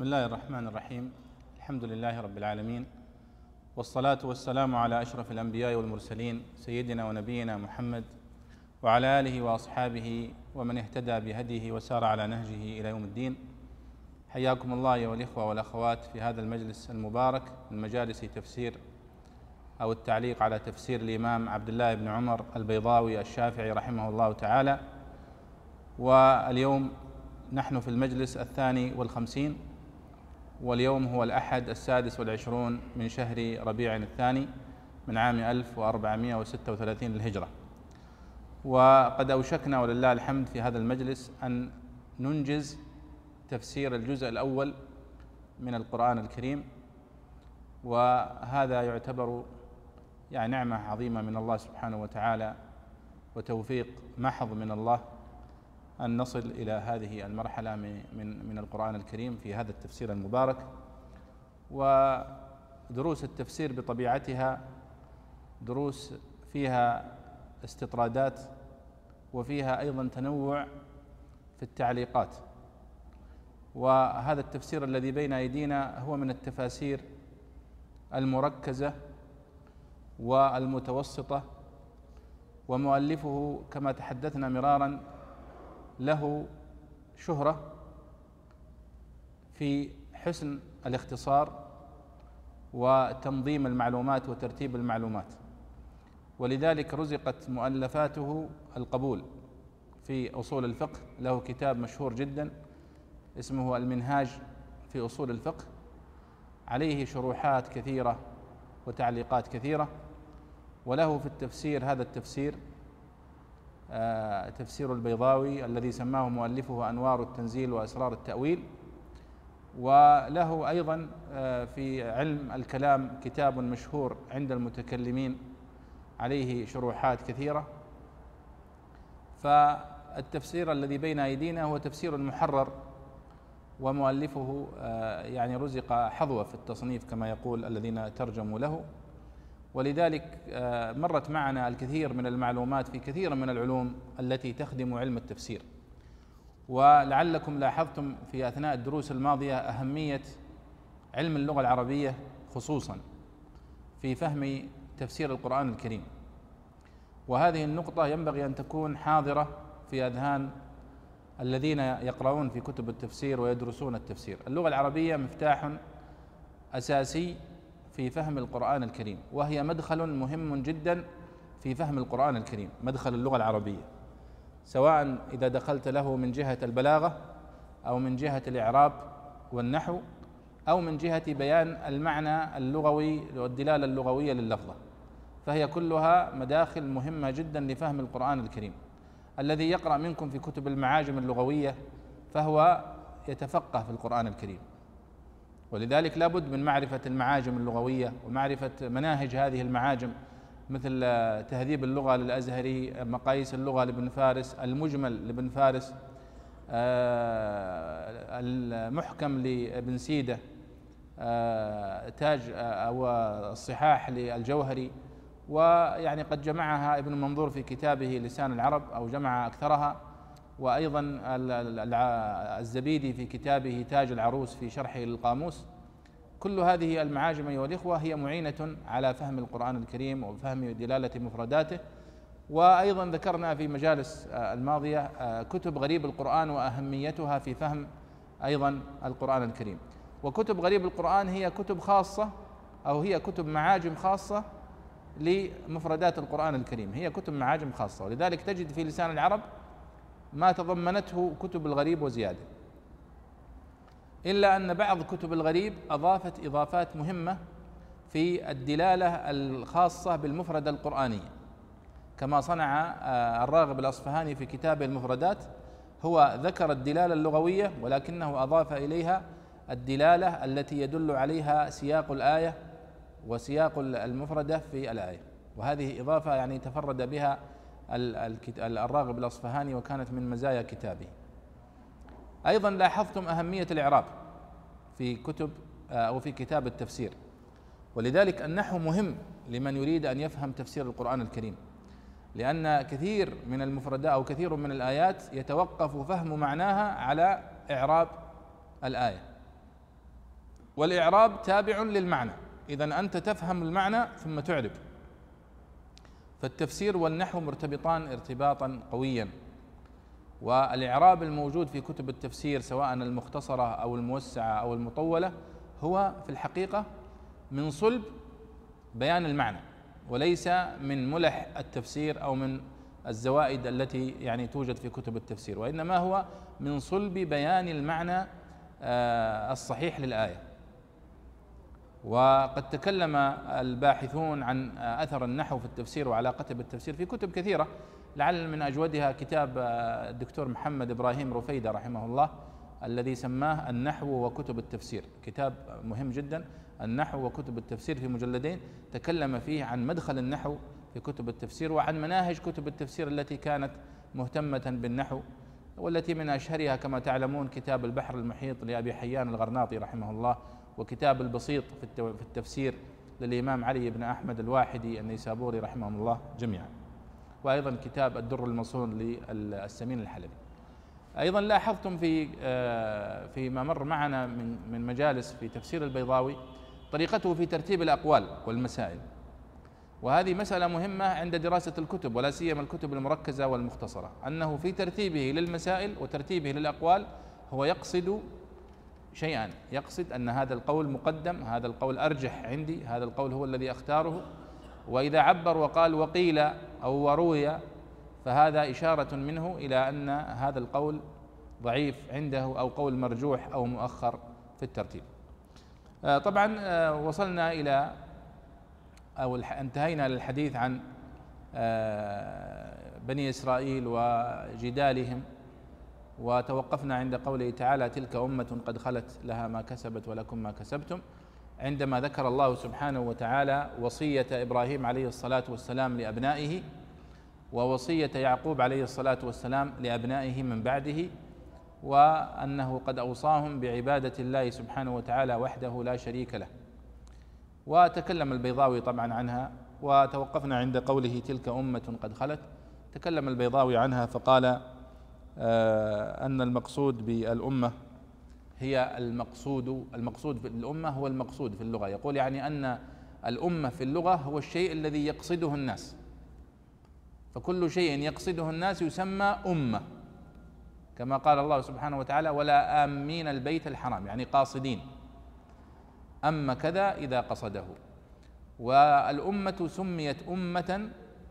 بسم الله الرحمن الرحيم. الحمد لله رب العالمين. والصلاة والسلام على أشرف الأنبياء والمرسلين سيدنا ونبينا محمد وعلى آله وأصحابه ومن اهتدى بهديه وسار على نهجه إلى يوم الدين. حياكم الله أيها الإخوة والأخوات في هذا المجلس المبارك من مجالس تفسير أو التعليق على تفسير الإمام عبد الله بن عمر البيضاوي الشافعي رحمه الله تعالى. واليوم نحن في المجلس الثاني والخمسين. واليوم هو الأحد السادس والعشرون من شهر ربيع الثاني من عام 1436 للهجرة. وقد أوشكنا ولله الحمد في هذا المجلس أن ننجز تفسير الجزء الأول من القرآن الكريم وهذا يعتبر يعني نعمة عظيمة من الله سبحانه وتعالى وتوفيق محض من الله. أن نصل إلى هذه المرحلة من من القرآن الكريم في هذا التفسير المبارك ودروس التفسير بطبيعتها دروس فيها استطرادات وفيها أيضا تنوع في التعليقات. وهذا التفسير الذي بين أيدينا هو من التفاسير المركزة والمتوسطة ومؤلفه كما تحدثنا مرارا له شهرة في حسن الاختصار وتنظيم المعلومات وترتيب المعلومات. ولذلك رزقت مؤلفاته القبول في أصول الفقه. له كتاب مشهور جدا اسمه المنهاج في أصول الفقه. عليه شروحات كثيرة وتعليقات كثيرة. وله في التفسير هذا التفسير تفسير البيضاوي الذي سماه مؤلفه أنوار التنزيل وأسرار التأويل. وله أيضا آه، في علم الكلام كتاب مشهور عند المتكلمين عليه شروحات كثيرة. فالتفسير الذي بين أيدينا هو تفسير محرر ومؤلفه آه، يعني رزق حظوة في التصنيف كما يقول الذين ترجموا له. ولذلك آه، مرت معنا الكثير من المعلومات في كثير من العلوم التي تخدم علم التفسير. ولعلكم لاحظتم في أثناء الدروس الماضية أهمية علم اللغة العربية خصوصا في فهم تفسير القرآن الكريم. وهذه النقطة ينبغي أن تكون حاضرة في أذهان الذين يقرؤون في كتب التفسير ويدرسون التفسير. اللغة العربية مفتاح أساسي في فهم القرآن الكريم وهي مدخل مهم جدا في فهم القرآن الكريم مدخل اللغة العربية. سواء إذا دخلت له من جهة البلاغة أو من جهة الإعراب والنحو أو من جهة بيان المعنى اللغوي والدلالة اللغوية لللفظة. فهي كلها مداخل مهمة جدا لفهم القرآن الكريم. الذي يقرأ منكم في كتب المعاجم اللغوية فهو يتفقه في القرآن الكريم. ولذلك لابد من معرفة المعاجم اللغوية ومعرفة مناهج هذه المعاجم مثل تهذيب اللغة للأزهري مقاييس اللغة لابن فارس المجمل لابن فارس آه، المحكم لابن سيدة آه، تاج أو الصحاح للجوهري. ويعني قد جمعها ابن منظور في كتابه لسان العرب أو جمع أكثرها. وأيضا الزبيدي في كتابه تاج العروس في شرحه للقاموس. كل هذه المعاجم أيها الإخوة هي معينة على فهم القرآن الكريم وفهم دلالة مفرداته. وأيضا ذكرنا في مجالس الماضية كتب غريب القرآن وأهميتها في فهم أيضا القرآن الكريم. وكتب غريب القرآن هي كتب خاصة أو هي كتب معاجم خاصة لمفردات القرآن الكريم. هي كتب معاجم خاصة. ولذلك تجد في لسان العرب ما تضمنته كتب الغريب وزيادة. إلا أن بعض كتب الغريب أضافت إضافات مهمة في الدلالة الخاصة بالمفردة القرآنية. كما صنع آه، الراغب الأصفهاني في كتابه المفردات هو ذكر الدلالة اللغوية ولكنه أضاف إليها الدلالة التي يدل عليها سياق الآية وسياق المفردة في الآية. وهذه إضافة يعني تفرد بها الراغب الأصفهاني وكانت من مزايا كتابه أيضا لاحظتم أهمية الإعراب في كتب آه، أو في كتاب التفسير. ولذلك النحو مهم لمن يريد أن يفهم تفسير القرآن الكريم. لأن كثير من المفردات أو كثير من الآيات يتوقف فهم معناها على إعراب الآية. والإعراب تابع للمعنى. إذا أنت تفهم المعنى ثم تعرب. فالتفسير والنحو مرتبطان ارتباطا قويا. والإعراب الموجود في كتب التفسير سواء المختصرة أو الموسعة أو المطولة هو في الحقيقة من صلب بيان المعنى وليس من ملح التفسير أو من الزوائد التي يعني توجد في كتب التفسير وإنما هو من صلب بيان المعنى آه، الصحيح للآية. وقد تكلم الباحثون عن أثر النحو في التفسير وعلاقته بالتفسير في كتب كثيرة لعل من أجودها كتاب آه، الدكتور محمد إبراهيم رفيدة رحمه الله الذي سماه النحو وكتب التفسير. كتاب مهم جدا النحو وكتب التفسير في مجلدين. تكلم فيه عن مدخل النحو في كتب التفسير وعن مناهج كتب التفسير التي كانت مهتمة بالنحو والتي من أشهرها كما تعلمون كتاب البحر المحيط لأبي حيان الغرناطي رحمه الله. وكتاب البسيط في التفسير للإمام علي بن أحمد الواحدي النيسابوري رحمهم الله جميعا. وأيضا كتاب الدر المصون للسمين الحلبي. أيضا لاحظتم في آه، فيما مر معنا من من مجالس في تفسير البيضاوي طريقته في ترتيب الأقوال والمسائل. وهذه مسألة مهمة عند دراسة الكتب ولا سيما الكتب المركزة والمختصرة. أنه في ترتيبه للمسائل وترتيبه للأقوال هو يقصد شيئا. يقصد أن هذا القول مقدم هذا القول أرجح عندي هذا القول هو الذي أختاره. وإذا عبر وقال وقيل أو وروي فهذا إشارة منه إلى أن هذا القول ضعيف عنده أو قول مرجوح أو مؤخر في الترتيب. آه، طبعا آه، وصلنا إلى أو انتهينا للحديث عن آه، بني إسرائيل وجدالهم. وتوقفنا عند قوله تعالى تلك أمة قد خلت لها ما كسبت ولكم ما كسبتم. عندما ذكر الله سبحانه وتعالى وصية إبراهيم عليه الصلاة والسلام لأبنائه ووصية يعقوب عليه الصلاة والسلام لأبنائه من بعده وأنه قد أوصاهم بعبادة الله سبحانه وتعالى وحده لا شريك له. وتكلم البيضاوي طبعا عنها وتوقفنا عند قوله تلك أمة قد خلت تكلم البيضاوي عنها فقال أن المقصود بالأمة هي المقصود المقصود في الأمة هو المقصود في اللغة. يقول يعني أن الأمة في اللغة هو الشيء الذي يقصده الناس. فكل شيء يقصده الناس يسمى أمة كما قال الله سبحانه وتعالى ولا آمين البيت الحرام. يعني قاصدين. أما كذا إذا قصده. والأمة سميت أمة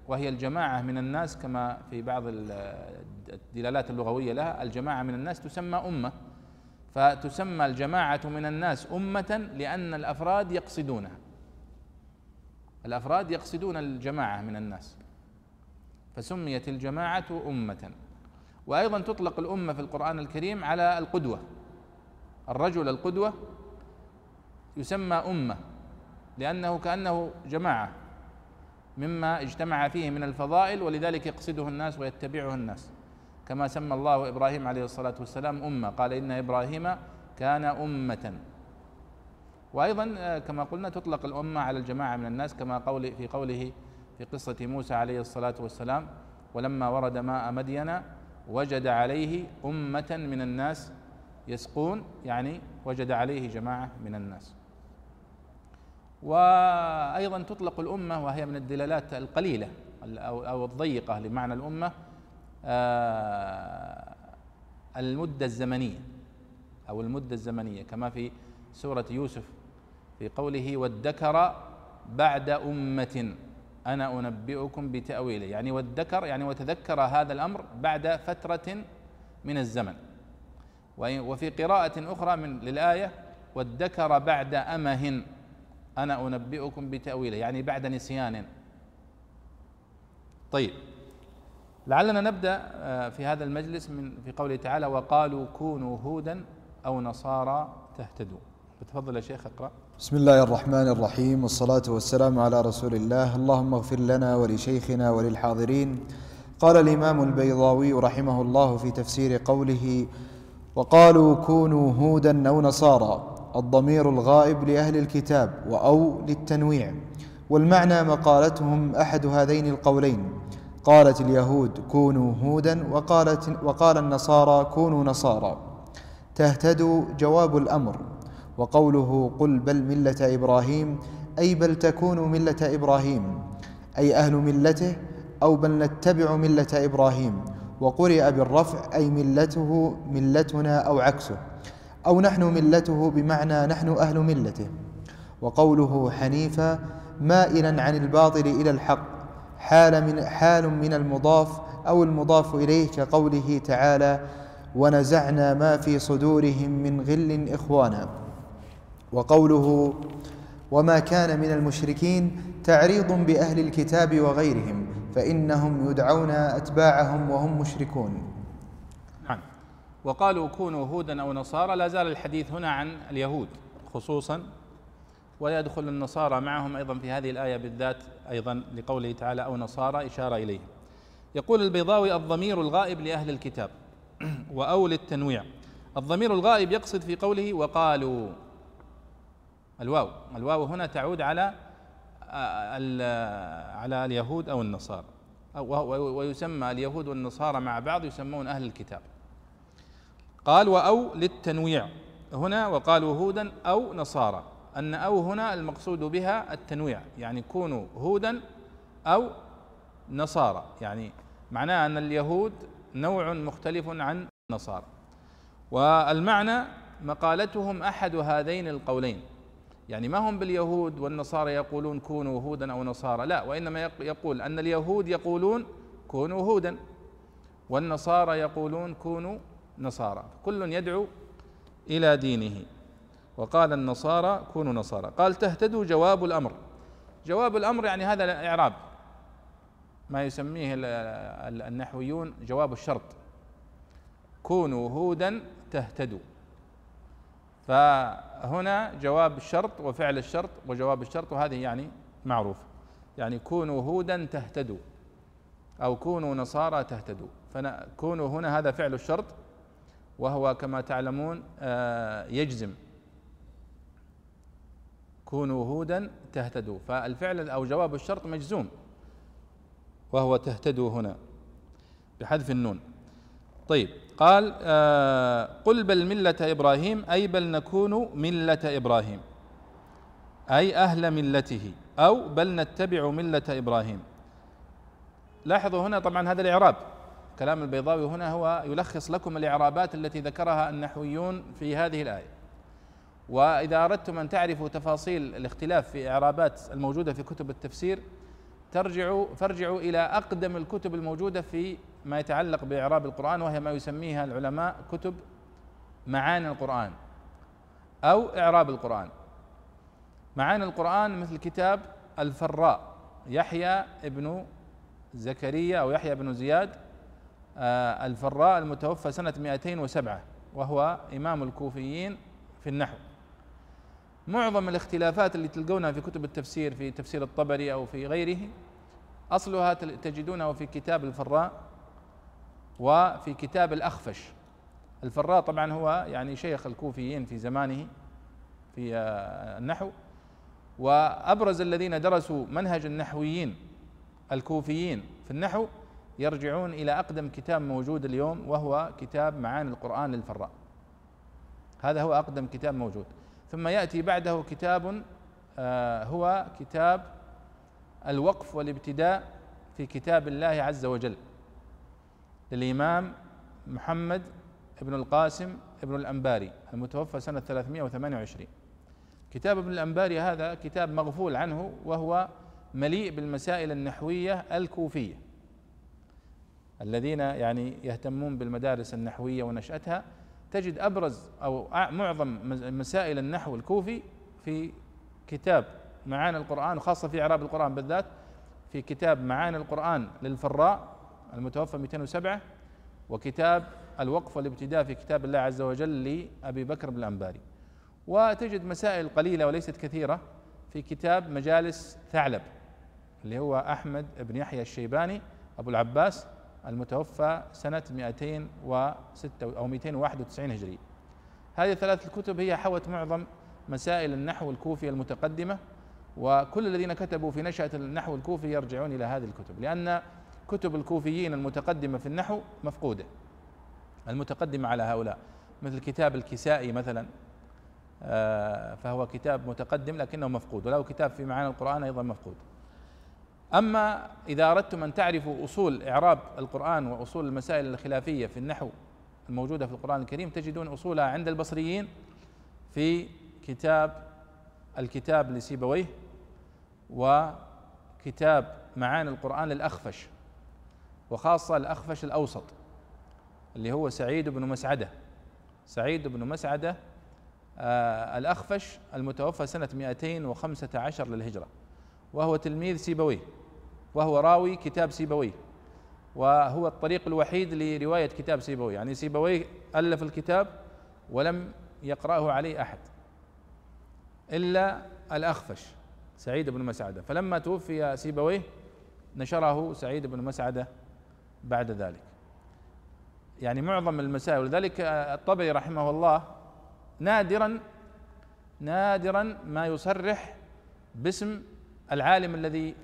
وهي الجماعة من الناس كما في بعض الدلالات اللغوية لها الجماعة من الناس تسمى أمة. فتسمى الجماعة من الناس أمة لأن الأفراد يقصدونها. الأفراد يقصدون الجماعة من الناس. فسميت الجماعة أمة. وأيضا تطلق الأمة في القرآن الكريم على القدوة. الرجل القدوة يسمى أمة لأنه كأنه جماعة. مما اجتمع فيه من الفضائل ولذلك يقصده الناس ويتبعه الناس. كما سمى الله إبراهيم عليه الصلاة والسلام أمة. قال إن إبراهيم كان أمة. وأيضا آه، كما قلنا تطلق الأمة على الجماعة من الناس كما قول في قوله في قصة موسى عليه الصلاة والسلام ولما ورد ماء مدين وجد عليه أمة من الناس يسقون. يعني وجد عليه جماعة من الناس. وأيضا تطلق الأمة وهي من الدلالات القليلة أو الضيقة لمعنى الأمة آه، المدة الزمنية أو المدة الزمنية كما في سورة يوسف في قوله وادكر بعد أمة أنا أنبئكم بتأويله. يعني وادكر يعني وتذكر هذا الأمر بعد فترة من الزمن. وفي قراءة أخرى من للآية وادكر بعد أمة. أنا أنبئكم بتأويله يعني بعد نسيان. طيب. لعلنا نبدأ آه، في هذا المجلس من في قوله تعالى وقالوا كونوا هودا أو نصارى تهتدوا. تفضل يا شيخ اقرأ. بسم الله الرحمن الرحيم والصلاة والسلام على رسول الله. اللهم اغفر لنا ولشيخنا وللحاضرين. قال الإمام البيضاوي رحمه الله في تفسير قوله وقالوا كونوا هودا أو نصارى. الضمير الغائب لأهل الكتاب وأو للتنويع. والمعنى مقالتهم أحد هذين القولين. قالت اليهود كونوا هودا وقالت وقال النصارى كونوا نصارى تهتدوا جواب الأمر. وقوله قل بل ملة إبراهيم أي بل تكونوا ملة إبراهيم أي أهل ملته أو بل نتبع ملة إبراهيم وقرئ بالرفع أي ملته ملتنا أو عكسه. أو نحن ملته بمعنى نحن أهل ملته. وقوله حنيفا مائلا عن الباطل إلى الحق حال من, حال من المضاف أو المضاف إليه كقوله تعالى ونزعنا ما في صدورهم من غل إخوانا وقوله وما كان من المشركين تعريض بأهل الكتاب وغيرهم فإنهم يدعون أتباعهم وهم مشركون وقالوا كونوا هودا أو نصارى لا زال الحديث هنا عن اليهود خصوصا ويدخل النصارى معهم أيضا في هذه الآية بالذات أيضا لقوله تعالى أو نصارى إشارة إليه. يقول البيضاوي الضمير الغائب لأهل الكتاب وأو للتنويع. الضمير الغائب يقصد في قوله وقالوا. الواو الواو هنا تعود على على اليهود أو النصارى. ويسمى اليهود والنصارى مع بعض يسمون أهل الكتاب. قال وأو للتنويع. هنا وقالوا هودا أو نصارى. أن أو هنا المقصود بها التنويع يعني كونوا هودا أو نصارى. يعني معناه أن اليهود نوع مختلف عن النصارى. والمعنى مقالتهم أحد هذين القولين. يعني ما هم باليهود والنصارى يقولون كونوا هودا أو نصارى؟ لا وإنما يقول أن اليهود يقولون كونوا هودا والنصارى يقولون كونوا نصارى. كل يدعو إلى دينه. وقال النصارى كونوا نصارى. قال تهتدوا جواب الأمر. جواب الأمر يعني هذا الإعراب. ما يسميه النحويون جواب الشرط. كونوا هودا تهتدوا. فهنا جواب الشرط وفعل الشرط وجواب الشرط وهذه يعني معروفة يعني كونوا هودا تهتدوا. أو كونوا نصارى تهتدوا. فكونوا هنا هذا فعل الشرط وهو كما تعلمون آه، يجزم. كونوا هودا تهتدوا. فالفعل أو جواب الشرط مجزوم. وهو تهتدوا هنا. بحذف النون. طيب قال آه قل بل ملة إبراهيم أي بل نكون ملة إبراهيم. أي أهل ملته أو بل نتبع ملة إبراهيم. لاحظوا هنا طبعا هذا الإعراب. كلام البيضاوي هنا هو يلخص لكم الإعرابات التي ذكرها النحويون في هذه الآية. وإذا أردتم أن تعرفوا تفاصيل الاختلاف في إعرابات الموجودة في كتب التفسير ترجعوا فارجعوا إلى أقدم الكتب الموجودة في ما يتعلق بإعراب القرآن وهي ما يسميها العلماء كتب معاني القرآن أو إعراب القرآن. معاني القرآن مثل كتاب الفراء يحيى ابن زكريا أو يحيى بن زياد الفراء المتوفى سنة 207 وهو إمام الكوفيين في النحو. معظم الاختلافات اللي تلقونها في كتب التفسير في تفسير الطبري أو في غيره أصلها تجدونه في كتاب الفراء وفي كتاب الأخفش. الفراء طبعا هو يعني شيخ الكوفيين في زمانه في آه، النحو. وأبرز الذين درسوا منهج النحويين الكوفيين في النحو يرجعون إلى أقدم كتاب موجود اليوم وهو كتاب معاني القرآن للفراء. هذا هو أقدم كتاب موجود. ثم يأتي بعده كتاب آه، هو كتاب الوقف والابتداء في كتاب الله عز وجل للإمام محمد بن القاسم ابن الأنباري المتوفى سنة 328 كتاب ابن الأنباري هذا كتاب مغفول عنه وهو مليء بالمسائل النحوية الكوفية. الذين يعني يهتمون بالمدارس النحوية ونشأتها تجد أبرز أو معظم مسائل النحو الكوفي في كتاب معاني القرآن وخاصة في إعراب القرآن بالذات في كتاب معاني القرآن للفراء المتوفى 207 وكتاب الوقف والابتداء في كتاب الله عز وجل لأبي بكر بن الأنباري. وتجد مسائل قليلة وليست كثيرة في كتاب مجالس ثعلب اللي هو أحمد بن يحيى الشيباني أبو العباس المتوفى سنة 206 أو 291 هجري. هذه الثلاث الكتب هي حوت معظم مسائل النحو الكوفي المتقدمة وكل الذين كتبوا في نشأة النحو الكوفي يرجعون إلى هذه الكتب لأن كتب الكوفيين المتقدمة في النحو مفقودة. المتقدمة على هؤلاء مثل كتاب الكسائي مثلا آه، فهو كتاب متقدم لكنه مفقود وله كتاب في معاني القرآن أيضا مفقود. أما إذا أردتم أن تعرفوا أصول إعراب القرآن وأصول المسائل الخلافية في النحو الموجودة في القرآن الكريم تجدون أصولها عند البصريين في كتاب الكتاب لسيبويه وكتاب معاني القرآن للأخفش وخاصة الأخفش الأوسط اللي هو سعيد بن مسعدة. سعيد بن مسعدة آه الأخفش المتوفى سنة 215 للهجرة وهو تلميذ سيبويه. وهو راوي كتاب سيبويه. وهو الطريق الوحيد لرواية كتاب سيبويه. يعني سيبويه ألف الكتاب ولم يقرأه عليه أحد. إلا الأخفش سعيد بن مسعدة. فلما توفي سيبويه نشره سعيد بن مسعدة بعد ذلك. يعني معظم المسائل. ولذلك الطبري رحمه الله نادرا نادرا ما يصرح باسم العالم الذي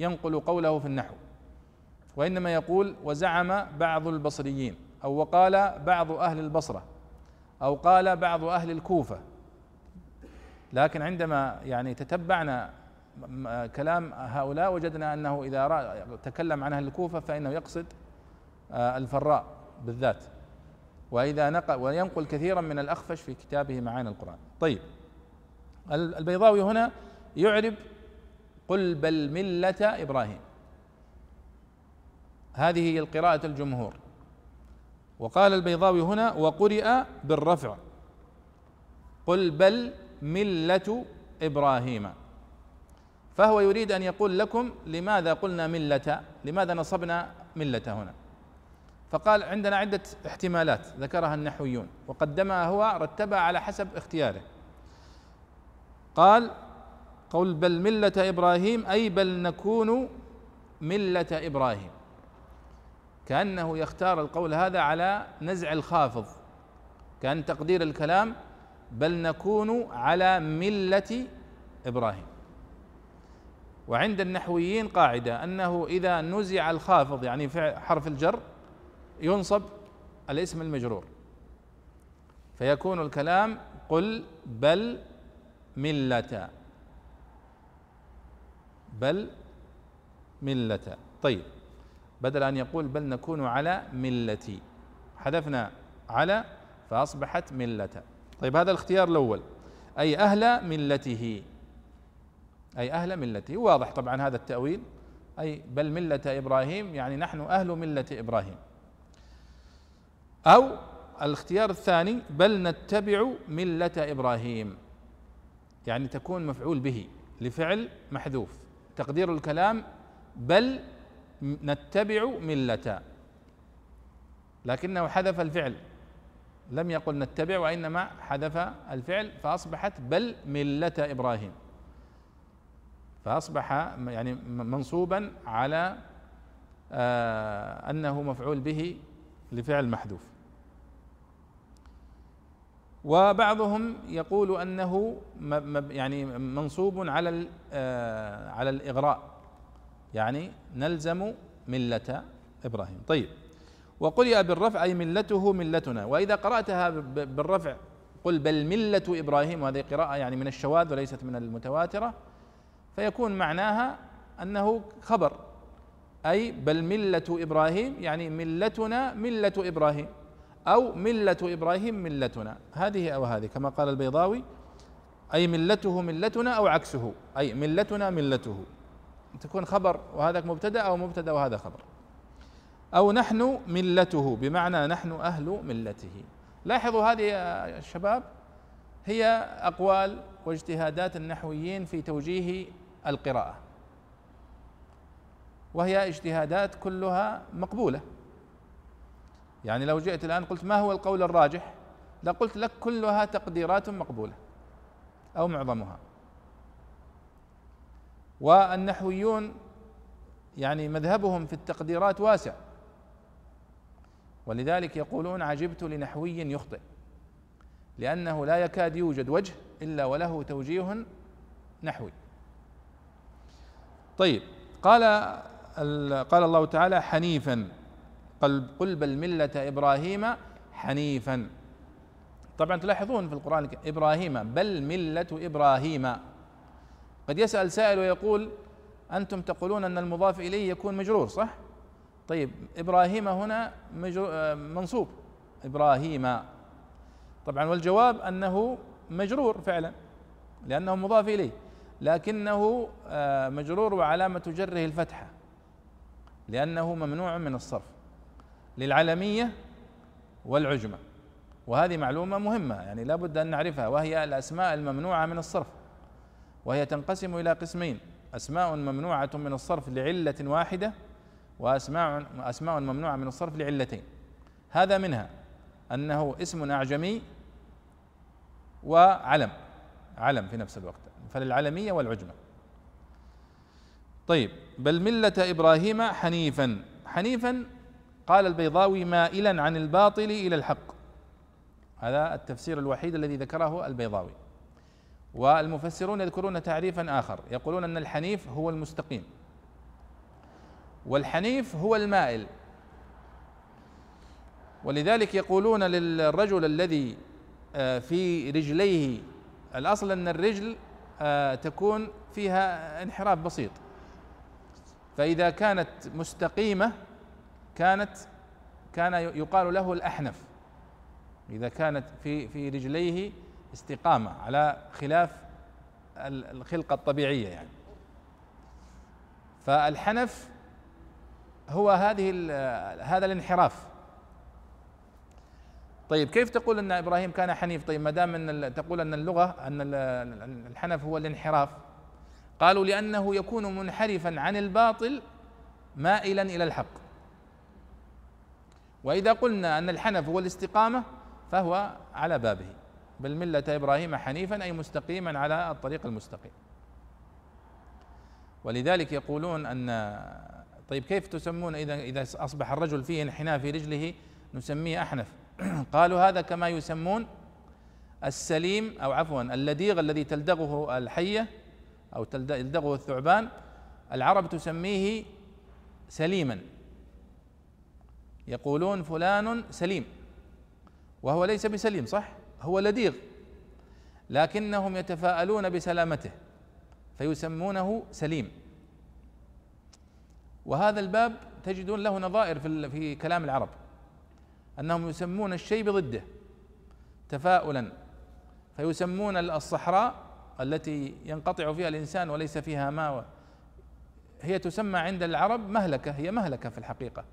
ينقل قوله في النحو. وإنما يقول وزعم بعض البصريين أو وقال بعض أهل البصرة أو قال بعض أهل الكوفة. لكن عندما يعني تتبعنا كلام هؤلاء وجدنا أنه إذا تكلم عن أهل الكوفة فإنه يقصد آه، الفراء بالذات. وإذا نقل وينقل كثيرا من الأخفش في كتابه معاني القرآن. طيب البيضاوي هنا يعرب قل بل ملة إبراهيم. هذه هي القراءة الجمهور. وقال البيضاوي هنا وقرئ بالرفع. قل بل ملة إبراهيم. فهو يريد أن يقول لكم لماذا قلنا ملة؟ لماذا نصبنا ملة هنا؟ فقال عندنا عدة احتمالات ذكرها النحويون وقدمها هو رتبها على حسب اختياره. قال قول بل ملة إبراهيم أي بل نكون ملة إبراهيم. كأنه يختار القول هذا على نزع الخافض. كأن تقدير الكلام بل نكون على ملة إبراهيم. وعند النحويين قاعدة أنه إذا نزع الخافض يعني حرف الجر ينصب الاسم المجرور. فيكون الكلام قل بل ملة. بل ملة. طيب بدل أن يقول بل نكون على ملتي حذفنا على فأصبحت ملة. طيب هذا الاختيار الأول. أي أهل ملته. أي أهل ملته. واضح طبعا هذا التأويل. أي بل ملة إبراهيم يعني نحن أهل ملة إبراهيم. أو الاختيار الثاني بل نتبع ملة إبراهيم. يعني تكون مفعول به لفعل محذوف. تقدير الكلام بل نتبع ملة. لكنه حذف الفعل. لم يقل نتبع وإنما حذف الفعل فأصبحت بل ملة إبراهيم. فأصبح يعني منصوبا على آه أنه مفعول به لفعل محذوف. وبعضهم يقول أنه يعني منصوب على آه، على الإغراء. يعني نلزم ملة إبراهيم. طيب. وقرئ بالرفع أي ملته ملتنا. وإذا قرأتها بالرفع قل بل ملة إبراهيم. وهذه قراءة يعني من الشواذ وليست من المتواترة. فيكون معناها أنه خبر. أي بل ملة إبراهيم يعني ملتنا ملة إبراهيم. أو ملة إبراهيم ملتنا. هذه أو هذه كما قال البيضاوي أي ملته ملتنا أو عكسه. أي ملتنا ملته. تكون خبر وهذا مبتدأ أو مبتدأ وهذا خبر. أو نحن ملته بمعنى نحن أهل ملته. لاحظوا هذه يا الشباب هي أقوال واجتهادات النحويين في توجيه القراءة. وهي اجتهادات كلها مقبولة. يعني لو جئت الآن قلت ما هو القول الراجح لقلت لك كلها تقديرات مقبولة أو معظمها. والنحويون يعني مذهبهم في التقديرات واسع. ولذلك يقولون عجبت لنحوي يخطئ لأنه لا يكاد يوجد وجه إلا وله توجيه نحوي. طيب قال قال الله تعالى حنيفا قل, قل بل ملة إبراهيم حنيفا. طبعا تلاحظون في القرآن إبراهيم بل ملة إبراهيم. قد يسأل سائل ويقول أنتم تقولون أن المضاف إليه يكون مجرور صح؟ طيب إبراهيم هنا مجرور منصوب. إبراهيم. طبعا والجواب أنه مجرور فعلا لأنه مضاف إليه لكنه آه، مجرور وعلامة جره الفتحة لأنه ممنوع من الصرف. للعلمية والعجمة. وهذه معلومة مهمة يعني لا بد أن نعرفها وهي الأسماء الممنوعة من الصرف. وهي تنقسم إلى قسمين أسماء ممنوعة من الصرف لعلة واحدة وأسماء أسماء ممنوعة من الصرف لعلتين. هذا منها أنه اسم أعجمي وعلم علم في نفس الوقت. فللعلمية والعجمة. طيب بل ملة إبراهيم حنيفا. حنيفا قال البيضاوي مائلا عن الباطل إلى الحق. هذا التفسير الوحيد الذي ذكره البيضاوي. والمفسرون يذكرون تعريفا آخر. يقولون أن الحنيف هو المستقيم. والحنيف هو المائل. ولذلك يقولون للرجل الذي آه، في رجليه الأصل أن الرجل آه، تكون فيها انحراف بسيط. فإذا كانت مستقيمة كانت كان يقال له الأحنف. إذا كانت في في رجليه استقامة على خلاف الخلقة الطبيعية يعني. فالحنف هو هذه هذا الانحراف. طيب كيف تقول أن إبراهيم كان حنيف؟ طيب ما دام أن تقول أن اللغة أن الحنف هو الانحراف. قالوا لأنه يكون منحرفا عن الباطل مائلا إلى الحق. وإذا قلنا أن الحنف هو الاستقامة فهو على بابه. بل ملة إبراهيم حنيفا أي مستقيما على الطريق المستقيم. ولذلك يقولون أن طيب كيف تسمون إذا إذا أصبح الرجل فيه انحناء في رجله نسميه أحنف. قالوا هذا كما يسمون السليم أو عفوا اللديغ الذي تلدغه الحية أو تلدغه الثعبان. العرب تسميه سليما. يقولون فلان سليم. وهو ليس بسليم صح؟ هو لديغ. لكنهم يتفاءلون بسلامته فيسمونه سليم. وهذا الباب تجدون له نظائر في في كلام العرب. أنهم يسمون الشيء بضده تفاؤلا. فيسمون الصحراء التي ينقطع فيها الإنسان وليس فيها ماء. هي تسمى عند العرب مهلكة هي مهلكة في الحقيقة.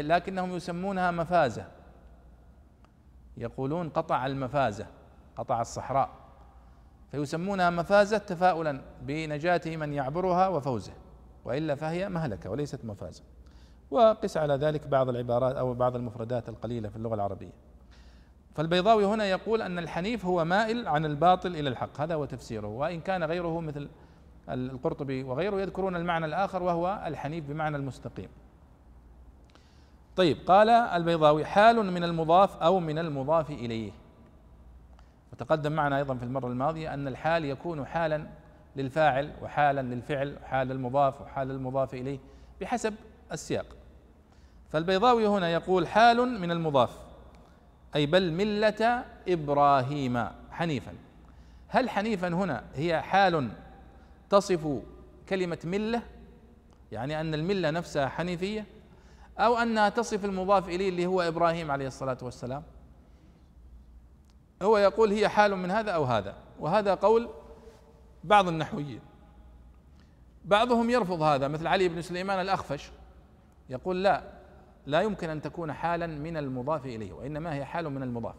لكنهم يسمونها مفازة. يقولون قطع المفازة قطع الصحراء. فيسمونها مفازة تفاؤلا بنجاه من يعبرها وفوزه وإلا فهي مهلكة وليست مفازة. وقس على ذلك بعض العبارات أو بعض المفردات القليلة في اللغة العربية. فالبيضاوي هنا يقول أن الحنيف هو مائل عن الباطل إلى الحق. هذا هو تفسيره. وإن كان غيره مثل القرطبي وغيره يذكرون المعنى الآخر وهو الحنيف بمعنى المستقيم. طيب قال البيضاوي حال من المضاف أو من المضاف إليه. وتقدم معنا أيضا في المرة الماضية أن الحال يكون حالا للفاعل وحالا للفعل وحال المضاف وحال المضاف إليه بحسب السياق. فالبيضاوي هنا يقول حال من المضاف أي بل ملة إبراهيم حنيفا. هل حنيفا هنا هي حال تصف كلمة ملة؟ يعني أن الملة نفسها حنيفية؟ أو انها تصف المضاف إليه اللي هو إبراهيم عليه الصلاة والسلام. هو يقول هي حال من هذا أو هذا وهذا قول بعض النحويين. بعضهم يرفض هذا مثل علي بن سليمان الأخفش يقول لا لا يمكن أن تكون حالا من المضاف إليه وإنما هي حال من المضاف.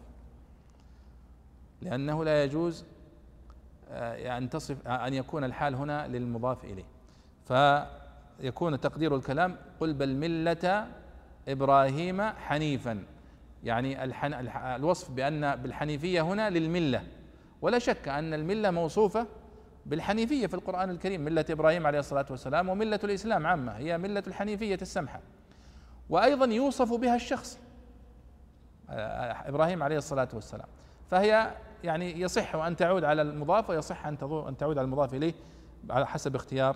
لأنه لا يجوز آه، أن تصف أن يكون الحال هنا للمضاف إليه. فيكون تقدير الكلام قل بل ملة إبراهيم حنيفا. يعني الحن الوصف بأن بالحنيفية هنا للملة. ولا شك أن الملة موصوفة بالحنيفية في القرآن الكريم ملة إبراهيم عليه الصلاة والسلام وملة الإسلام عامة هي ملة الحنيفية السمحة. وأيضا يوصف بها الشخص آه، إبراهيم عليه الصلاة والسلام. فهي يعني يصح أن تعود على المضاف ويصح أن تعود على المضاف إليه على حسب اختيار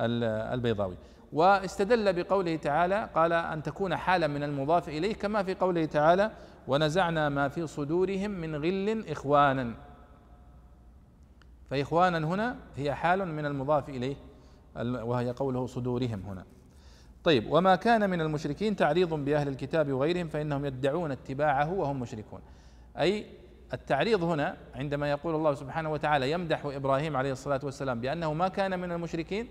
البيضاوي. واستدل بقوله تعالى قال أن تكون حالا من المضاف إليه كما في قوله تعالى ونزعنا ما في صدورهم من غل إخوانا. فإخوانا هنا هي حال من المضاف إليه وهي قوله صدورهم هنا. طيب وما كان من المشركين تعريض بأهل الكتاب وغيرهم فإنهم يدعون اتباعه وهم مشركون. أي التعريض هنا عندما يقول الله سبحانه وتعالى يمدح إبراهيم عليه الصلاة والسلام بأنه ما كان من المشركين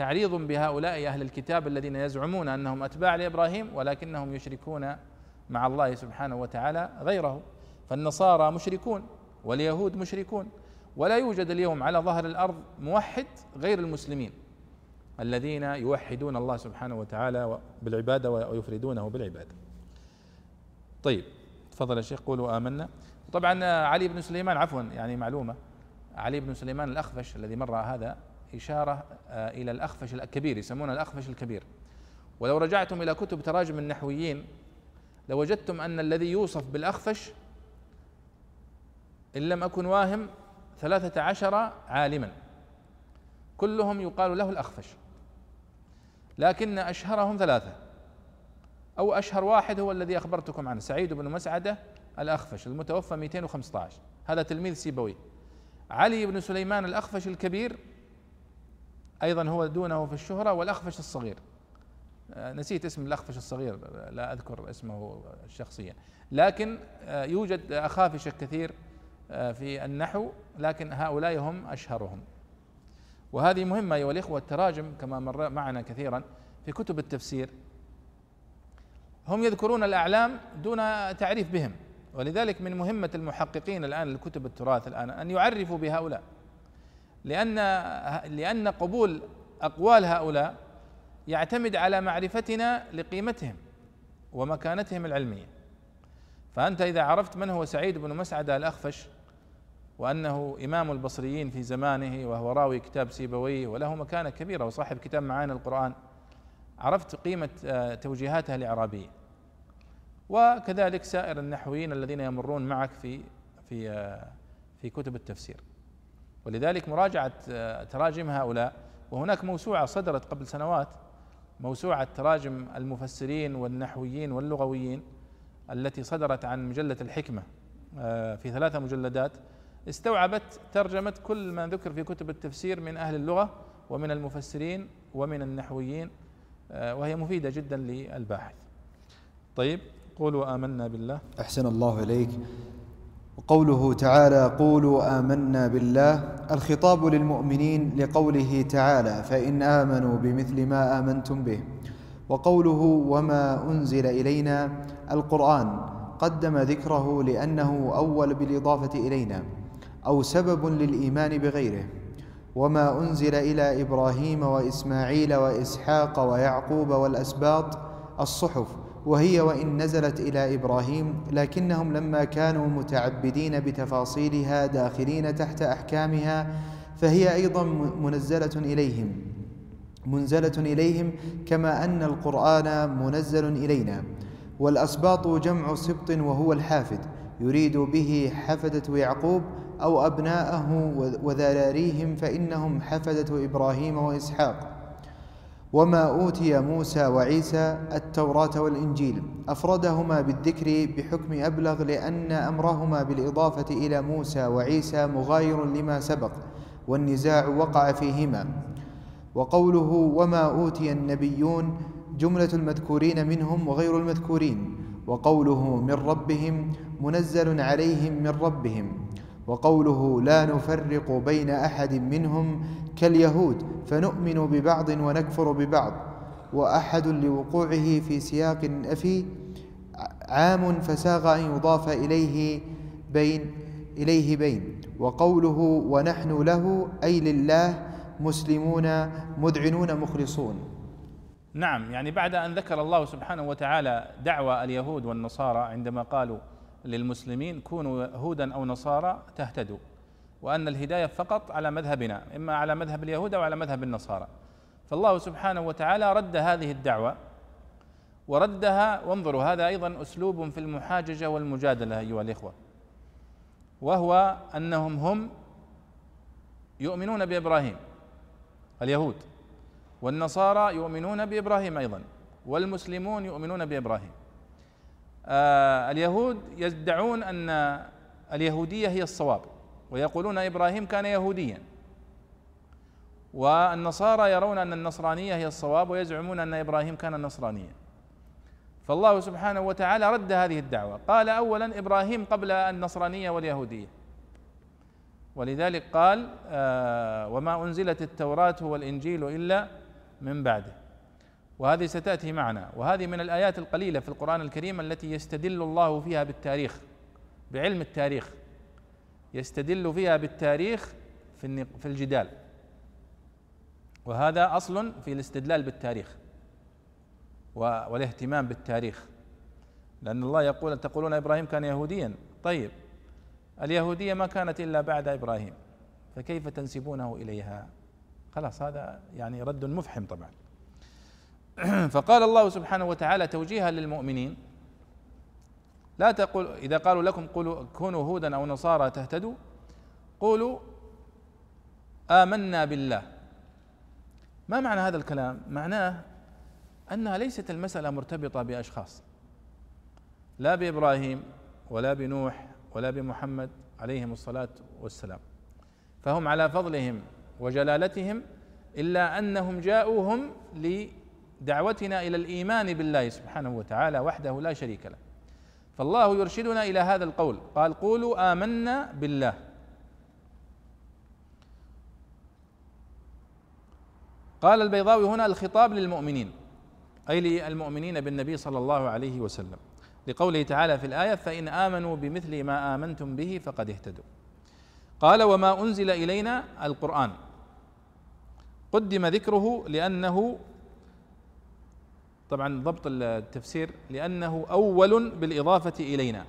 تعريض بهؤلاء أهل الكتاب الذين يزعمون أنهم أتباع لإبراهيم ولكنهم يشركون مع الله سبحانه وتعالى غيره فالنصارى مشركون واليهود مشركون ولا يوجد اليوم على ظهر الأرض موحد غير المسلمين الذين يوحدون الله سبحانه وتعالى بالعبادة ويفردونه بالعبادة. طيب تفضل يا شيخ قولوا آمنا. طبعا علي بن سليمان عفوا يعني معلومة علي بن سليمان الأخفش الذي مر هذا إشارة آه، إلى الأخفش الكبير يسمونه الأخفش الكبير. ولو رجعتم إلى كتب تراجم النحويين لوجدتم أن الذي يوصف بالأخفش إن لم أكن واهم ثلاثة عشر عالما. كلهم يقال له الأخفش. لكن أشهرهم ثلاثة. أو أشهر واحد هو الذي أخبرتكم عنه سعيد بن مسعدة الأخفش المتوفى 215 هذا تلميذ سيبوي. علي بن سليمان الأخفش الكبير أيضا هو دونه في الشهرة والأخفش الصغير. نسيت اسم الأخفش الصغير لا أذكر اسمه شخصيا. لكن يوجد أخافش كثير آه، في النحو لكن هؤلاء هم أشهرهم. وهذه مهمة أيها الإخوة التراجم كما مر معنا كثيرا في كتب التفسير. هم يذكرون الأعلام دون تعريف بهم ولذلك من مهمة المحققين الآن لكتب التراث الآن أن يعرفوا بهؤلاء. لأن لأن قبول أقوال هؤلاء يعتمد على معرفتنا لقيمتهم ومكانتهم العلمية. فأنت إذا عرفت من هو سعيد بن مسعد الأخفش وأنه إمام البصريين في زمانه وهو راوي كتاب سيبويه وله مكانة كبيرة وصاحب كتاب معاني القرآن عرفت قيمة آه، توجيهاته الإعرابية وكذلك سائر النحويين الذين يمرون معك في في آه، في كتب التفسير. ولذلك مراجعة آه، تراجم هؤلاء. وهناك موسوعة صدرت قبل سنوات موسوعة تراجم المفسرين والنحويين واللغويين التي صدرت عن مجلة الحكمة في ثلاثة مجلدات. استوعبت ترجمة كل ما ذكر في كتب التفسير من أهل اللغة ومن المفسرين ومن النحويين آه، وهي مفيدة جدا للباحث. طيب قولوا آمنا بالله. أحسن الله إليك. وقوله تعالى قولوا آمنا بالله. الخطاب للمؤمنين لقوله تعالى فإن آمنوا بمثل ما آمنتم به. وقوله وما أنزل إلينا. القرآن قدم ذكره لأنه أول بالإضافة إلينا أو سبب للإيمان بغيره. وما أنزل إلى إبراهيم وإسماعيل وإسحاق ويعقوب والأسباط. الصحف وهي وإن نزلت إلى إبراهيم لكنهم لما كانوا متعبدين بتفاصيلها داخلين تحت أحكامها فهي أيضا منزلة إليهم. منزلة إليهم كما أن القرآن منزل إلينا. والأسباط جمع سبط وهو الحافد يريد به حفدة يعقوب أو أبناءه وذراريهم فإنهم حفدة إبراهيم وإسحاق. وما أوتي موسى وعيسى التوراة والإنجيل. أفردهما بالذكر بحكم أبلغ لأن أمرهما بالإضافة إلى موسى وعيسى مغاير لما سبق والنزاع وقع فيهما. وقوله وما أوتي النبيون جملة المذكورين منهم وغير المذكورين وقوله من ربهم منزل عليهم من ربهم. وقوله لا نفرق بين أحد منهم كاليهود فنؤمن ببعض ونكفر ببعض. وأحد لوقوعه في سياق النفي عام فساغ أن يضاف إليه بين إليه بين. وقوله ونحن له أي لله مسلمون مذعنون مخلصون. نعم يعني بعد أن ذكر الله سبحانه وتعالى دعوى اليهود والنصارى عندما قالوا للمسلمين كونوا هودا أو نصارى تهتدوا وأن الهداية فقط على مذهبنا إما على مذهب اليهود أو على مذهب النصارى. فالله سبحانه وتعالى رد هذه الدعوة وردها وانظروا هذا أيضا أسلوب في المحاججة والمجادلة أيها الإخوة. وهو أنهم هم يؤمنون بإبراهيم اليهود. والنصارى يؤمنون بإبراهيم أيضا والمسلمون يؤمنون بإبراهيم. آه اليهود يدعون أن اليهودية هي الصواب ويقولون إبراهيم كان يهوديا. والنصارى يرون أن النصرانية هي الصواب ويزعمون أن إبراهيم كان نصرانيا. فالله سبحانه وتعالى رد هذه الدعوة. قال اولا إبراهيم قبل النصرانية واليهودية. ولذلك قال آه وما أنزلت التوراة والإنجيل إلا من بعده. وهذه ستأتي معنا. وهذه من الآيات القليلة في القرآن الكريم التي يستدل الله فيها بالتاريخ بعلم التاريخ. يستدل فيها بالتاريخ في في الجدال. وهذا أصل في الاستدلال بالتاريخ والاهتمام بالتاريخ. لأن الله يقول تقولون إبراهيم كان يهوديا. طيب اليهودية ما كانت إلا بعد إبراهيم فكيف تنسبونه إليها؟ خلاص هذا يعني رد مفحم طبعا. فقال الله سبحانه وتعالى توجيها للمؤمنين لا تقول إذا قالوا لكم قولوا كونوا هودا أو نصارى تهتدوا قولوا آمنا بالله. ما معنى هذا الكلام؟ معناه أنها ليست المسألة مرتبطة بأشخاص. لا بإبراهيم ولا بنوح ولا بمحمد عليهم الصلاة والسلام. فهم على فضلهم وجلالتهم إلا أنهم جاءوهم لدعوتنا إلى الإيمان بالله سبحانه وتعالى وحده لا شريك له. فالله يرشدنا إلى هذا القول. قال قولوا آمنا بالله. قال البيضاوي هنا الخطاب للمؤمنين. أي للمؤمنين بالنبي صلى الله عليه وسلم. لقوله تعالى في الآية فإن آمنوا بمثل ما آمنتم به فقد اهتدوا. قال وما أنزل إلينا القرآن. قدم ذكره لأنه طبعا ضبط التفسير لأنه أول بالإضافة إلينا.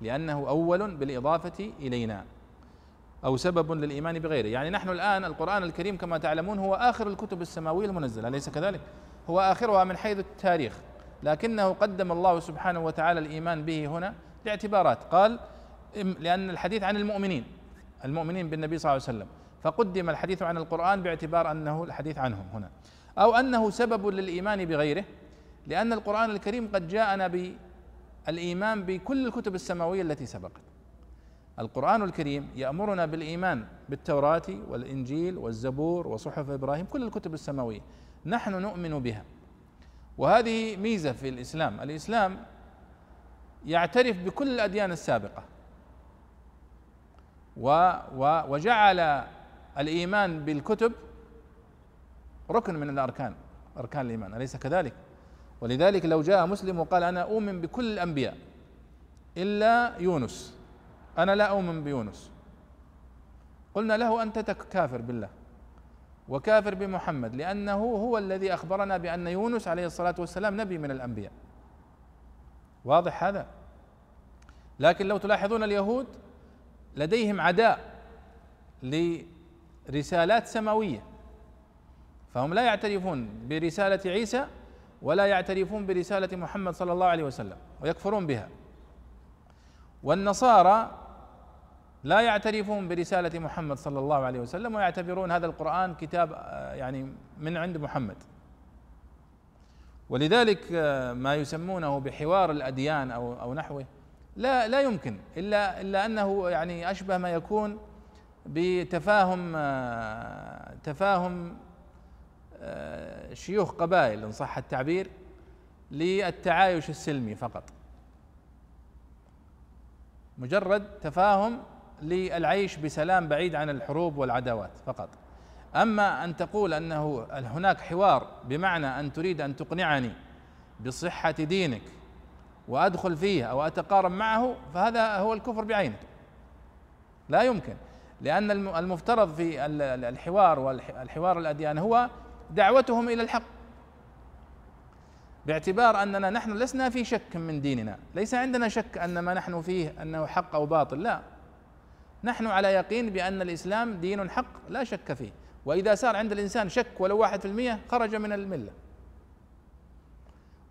لأنه أول بالإضافة إلينا. أو سبب للإيمان بغيره. يعني نحن الآن القرآن الكريم كما تعلمون هو آخر الكتب السماوية المنزلة أليس كذلك؟ هو آخرها من حيث التاريخ. لكنه قدم الله سبحانه وتعالى الإيمان به هنا لاعتبارات. قال لأن الحديث عن المؤمنين المؤمنين بالنبي صلى الله عليه وسلم. فقدم الحديث عن القرآن باعتبار أنه الحديث عنهم هنا. أو أنه سبب للإيمان بغيره لأن القرآن الكريم قد جاءنا بالإيمان بكل الكتب السماوية التي سبقت. القرآن الكريم يأمرنا بالإيمان بالتوراة والإنجيل والزبور وصحف إبراهيم كل الكتب السماوية. نحن نؤمن بها. وهذه ميزة في الإسلام. الإسلام يعترف بكل الأديان السابقة. و و وجعل الإيمان بالكتب ركن من الأركان أركان الإيمان أليس كذلك؟ ولذلك لو جاء مسلم وقال أنا أؤمن بكل الأنبياء إلا يونس أنا لا أؤمن بيونس. قلنا له أنت كافر بالله وكافر بمحمد لأنه هو الذي أخبرنا بأن يونس عليه الصلاة والسلام نبي من الأنبياء. واضح هذا؟ لكن لو تلاحظون اليهود لديهم عداء لرسالات سماوية. فهم لا يعترفون برسالة عيسى ولا يعترفون برسالة محمد صلى الله عليه وسلم ويكفرون بها. والنصارى لا يعترفون برسالة محمد صلى الله عليه وسلم ويعتبرون هذا القرآن كتاب آه، يعني من عند محمد. ولذلك آه، ما يسمونه بحوار الأديان أو أو نحوه لا لا يمكن إلا إلا أنه يعني أشبه ما يكون بتفاهم آه، تفاهم شيوخ قبائل إن صح التعبير للتعايش السلمي فقط. مجرد تفاهم للعيش بسلام بعيد عن الحروب والعداوات فقط. أما أن تقول أنه هناك حوار بمعنى أن تريد أن تقنعني بصحة دينك وأدخل فيه أو أتقارب معه فهذا هو الكفر بعينه. لا يمكن لأن المفترض في الحوار والحوار الأديان هو دعوتهم إلى الحق. باعتبار أننا نحن لسنا في شك من ديننا. ليس عندنا شك ان ما نحن فيه أنه حق أو باطل لا. نحن على يقين بأن الإسلام دين حق لا شك فيه. وإذا صار عند الإنسان شك ولو واحد في المية خرج من الملة.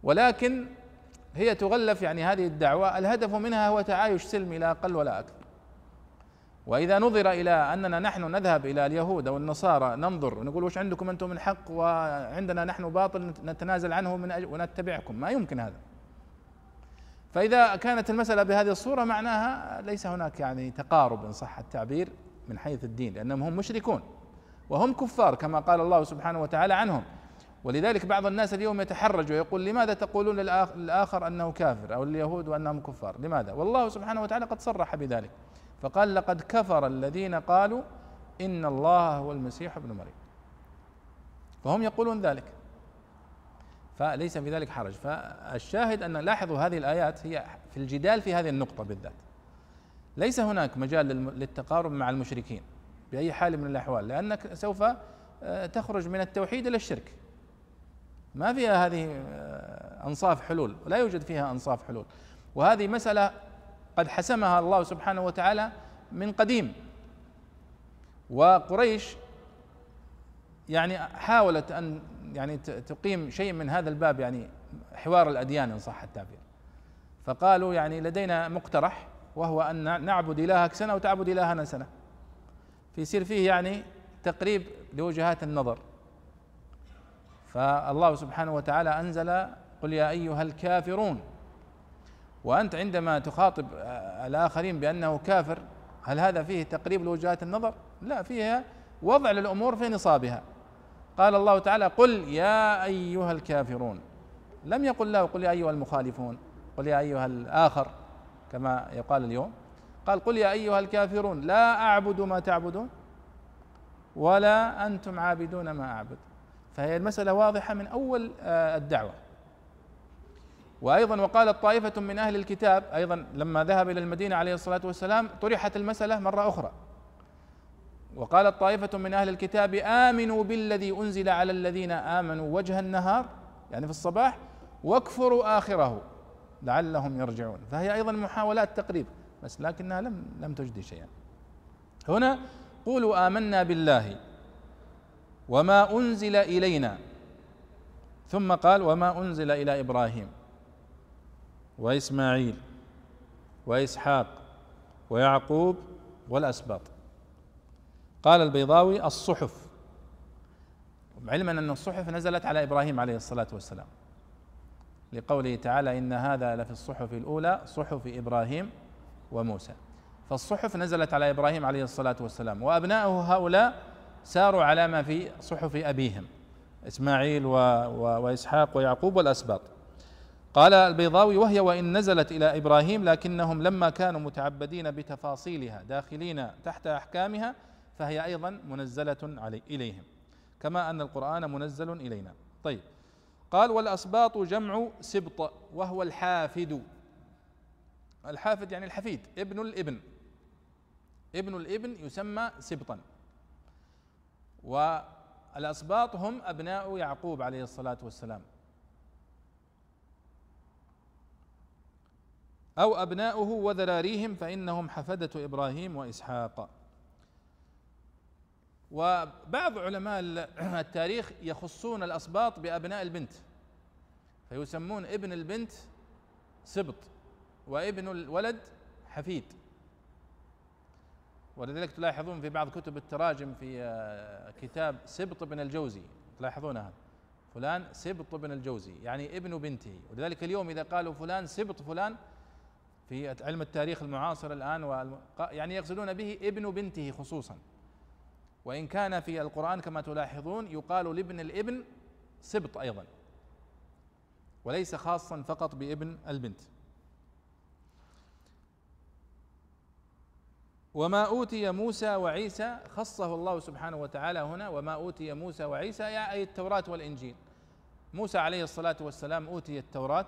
ولكن هي تغلف يعني هذه الدعوة الهدف منها هو تعايش سلمي لا أقل ولا أكثر. وإذا نظر إلى أننا نحن نذهب إلى اليهود أو النصارى ننظر ونقول وش عندكم أنتم من حق؟ وعندنا نحن باطل نتنازل عنه من أجل ونتبعكم. ما يمكن هذا. فإذا كانت المسألة بهذه الصورة معناها ليس هناك يعني تقارب إن صح التعبير من حيث الدين لأنهم هم مشركون وهم كفار كما قال الله سبحانه وتعالى عنهم. ولذلك بعض الناس اليوم يتحرج ويقول لماذا تقولون للآخر أنه كافر أو اليهود وأنهم كفار؟ لماذا؟ والله سبحانه وتعالى قد صرح بذلك. فقال لقد كفر الذين قالوا إن الله هو المسيح ابن مريم. فهم يقولون ذلك. فليس في ذلك حرج. فالشاهد أن لاحظوا هذه الآيات هي في الجدال في هذه النقطة بالذات. ليس هناك مجال للتقارب مع المشركين بأي حال من الأحوال لأنك سوف آه، تخرج من التوحيد إلى الشرك. ما فيها هذه آه، أنصاف حلول لا يوجد فيها أنصاف حلول. وهذه مسألة قد حسمها الله سبحانه وتعالى من قديم. وقريش يعني حاولت أن يعني تقيم شيء من هذا الباب يعني حوار الأديان إن صح التعبير. فقالوا يعني لدينا مقترح وهو أن نعبد إلهك سنة وتعبد إلهنا سنة. فيصير فيه يعني تقريب لوجهات النظر. فالله سبحانه وتعالى أنزل قل يا أيها الكافرون. وأنت عندما تخاطب الآخرين بأنه كافر هل هذا فيه تقريب لوجهات النظر؟ لا فيها وضع للأمور في نصابها. قال الله تعالى قل يا أيها الكافرون لم يقل له قل يا أيها المخالفون قل يا أيها الآخر كما يقال اليوم. قال قل يا أيها الكافرون لا أعبد ما تعبدون ولا أنتم عابدون ما أعبد. فهي المسألة واضحة من أول الدعوة. وأيضا وقالت طائفه من أهل الكتاب أيضا لما ذهب إلى المدينة عليه الصلاة والسلام طرحت المسألة مرة أخرى. وقالت طائفه من أهل الكتاب آمنوا بالذي أنزل على الذين آمنوا وجه النهار يعني في الصباح واكفروا آخره لعلهم يرجعون. فهي أيضا محاولات تقريب بس لكنها لم لم تجدي شيئا. هنا قولوا آمنا بالله وما أنزل إلينا ثم قال وما أنزل إلى إبراهيم. وإسماعيل وإسحاق ويعقوب والأسباط. قال البيضاوي الصحف. علما أن الصحف نزلت على إبراهيم عليه الصلاة والسلام. لقوله تعالى إن هذا لفي الصحف الأولى صحف إبراهيم وموسى. فالصحف نزلت على إبراهيم عليه الصلاة والسلام وأبناؤه هؤلاء ساروا على ما في صحف أبيهم إسماعيل و... و... وإسحاق ويعقوب والأسباط. قال البيضاوي وهي وإن نزلت إلى إبراهيم لكنهم لما كانوا متعبدين بتفاصيلها داخلين تحت أحكامها فهي أيضا منزلة علي إليهم. كما أن القرآن منزل إلينا. طيب. قال والأسباط جمع سبط وهو الحافد. الحافد يعني الحفيد ابن الإبن. ابن الإبن يسمى سبطا. والأسباط هم أبناء يعقوب عليه الصلاة والسلام. أو أبناؤه وذراريهم فإنهم حفدة إبراهيم وإسحاق. وبعض علماء التاريخ يخصون الأسباط بأبناء البنت فيسمون ابن البنت سبط وابن الولد حفيد. ولذلك تلاحظون في بعض كتب التراجم في آه، كتاب سبط بن الجوزي تلاحظون هذا فلان سبط بن الجوزي يعني ابن بنته. ولذلك اليوم إذا قالوا فلان سبط فلان في علم التاريخ المعاصر الآن يعني يقصدون به ابن بنته خصوصا. وإن كان في القرآن كما تلاحظون يقال لابن الابن سبط أيضا. وليس خاصا فقط بابن البنت. وما أوتي موسى وعيسى خصه الله سبحانه وتعالى هنا. وما أوتي موسى وعيسى أي التوراة والإنجيل. موسى عليه الصلاة والسلام أوتي التوراة.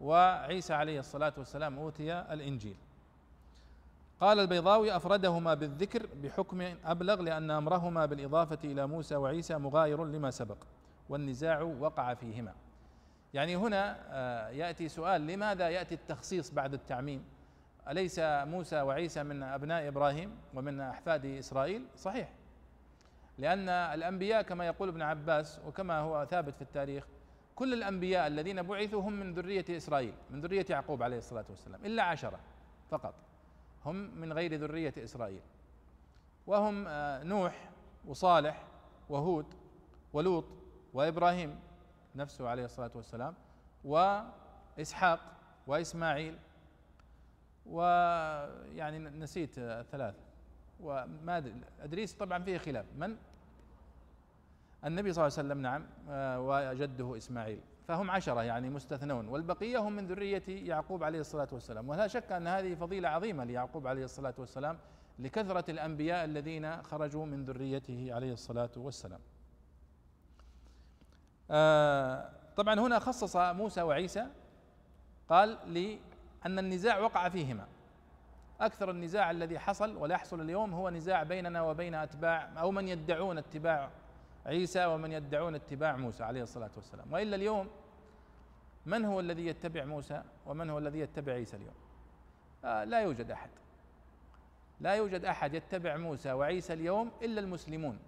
وعيسى عليه الصلاة والسلام أوتي الإنجيل. قال البيضاوي أفردهما بالذكر بحكم أبلغ لأن أمرهما بالإضافة إلى موسى وعيسى مغاير لما سبق والنزاع وقع فيهما. يعني هنا آه، يأتي سؤال لماذا يأتي التخصيص بعد التعميم؟ أليس موسى وعيسى من أبناء إبراهيم ومن أحفاد إسرائيل؟ صحيح. لأن الأنبياء كما يقول ابن عباس وكما هو ثابت في التاريخ كل الأنبياء الذين بعثوا هم من ذرية إسرائيل من ذرية يعقوب عليه الصلاة والسلام إلا عشرة فقط. هم من غير ذرية إسرائيل. وهم آه، نوح وصالح وهود ولوط وإبراهيم نفسه عليه الصلاة والسلام وإسحاق وإسماعيل ويعني نسيت ثلاثة وما أدريس طبعا فيه خلاف. من؟ النبي صلى الله عليه وسلم نعم آه، وجده إسماعيل. فهم عشرة يعني مستثنون. والبقية هم من ذرية يعقوب عليه الصلاة والسلام. ولا شك أن هذه فضيلة عظيمة ليعقوب عليه الصلاة والسلام لكثرة الأنبياء الذين خرجوا من ذريته عليه الصلاة والسلام. آه طبعا هنا خصص موسى وعيسى قال لأن النزاع وقع فيهما. أكثر النزاع الذي حصل ولا يحصل اليوم هو نزاع بيننا وبين أتباع أو من يدعون اتباع عيسى ومن يدعون اتباع موسى عليه الصلاة والسلام. وإلا اليوم من هو الذي يتبع موسى ومن هو الذي يتبع عيسى اليوم؟ آه لا يوجد أحد. لا يوجد أحد يتبع موسى وعيسى اليوم إلا المسلمون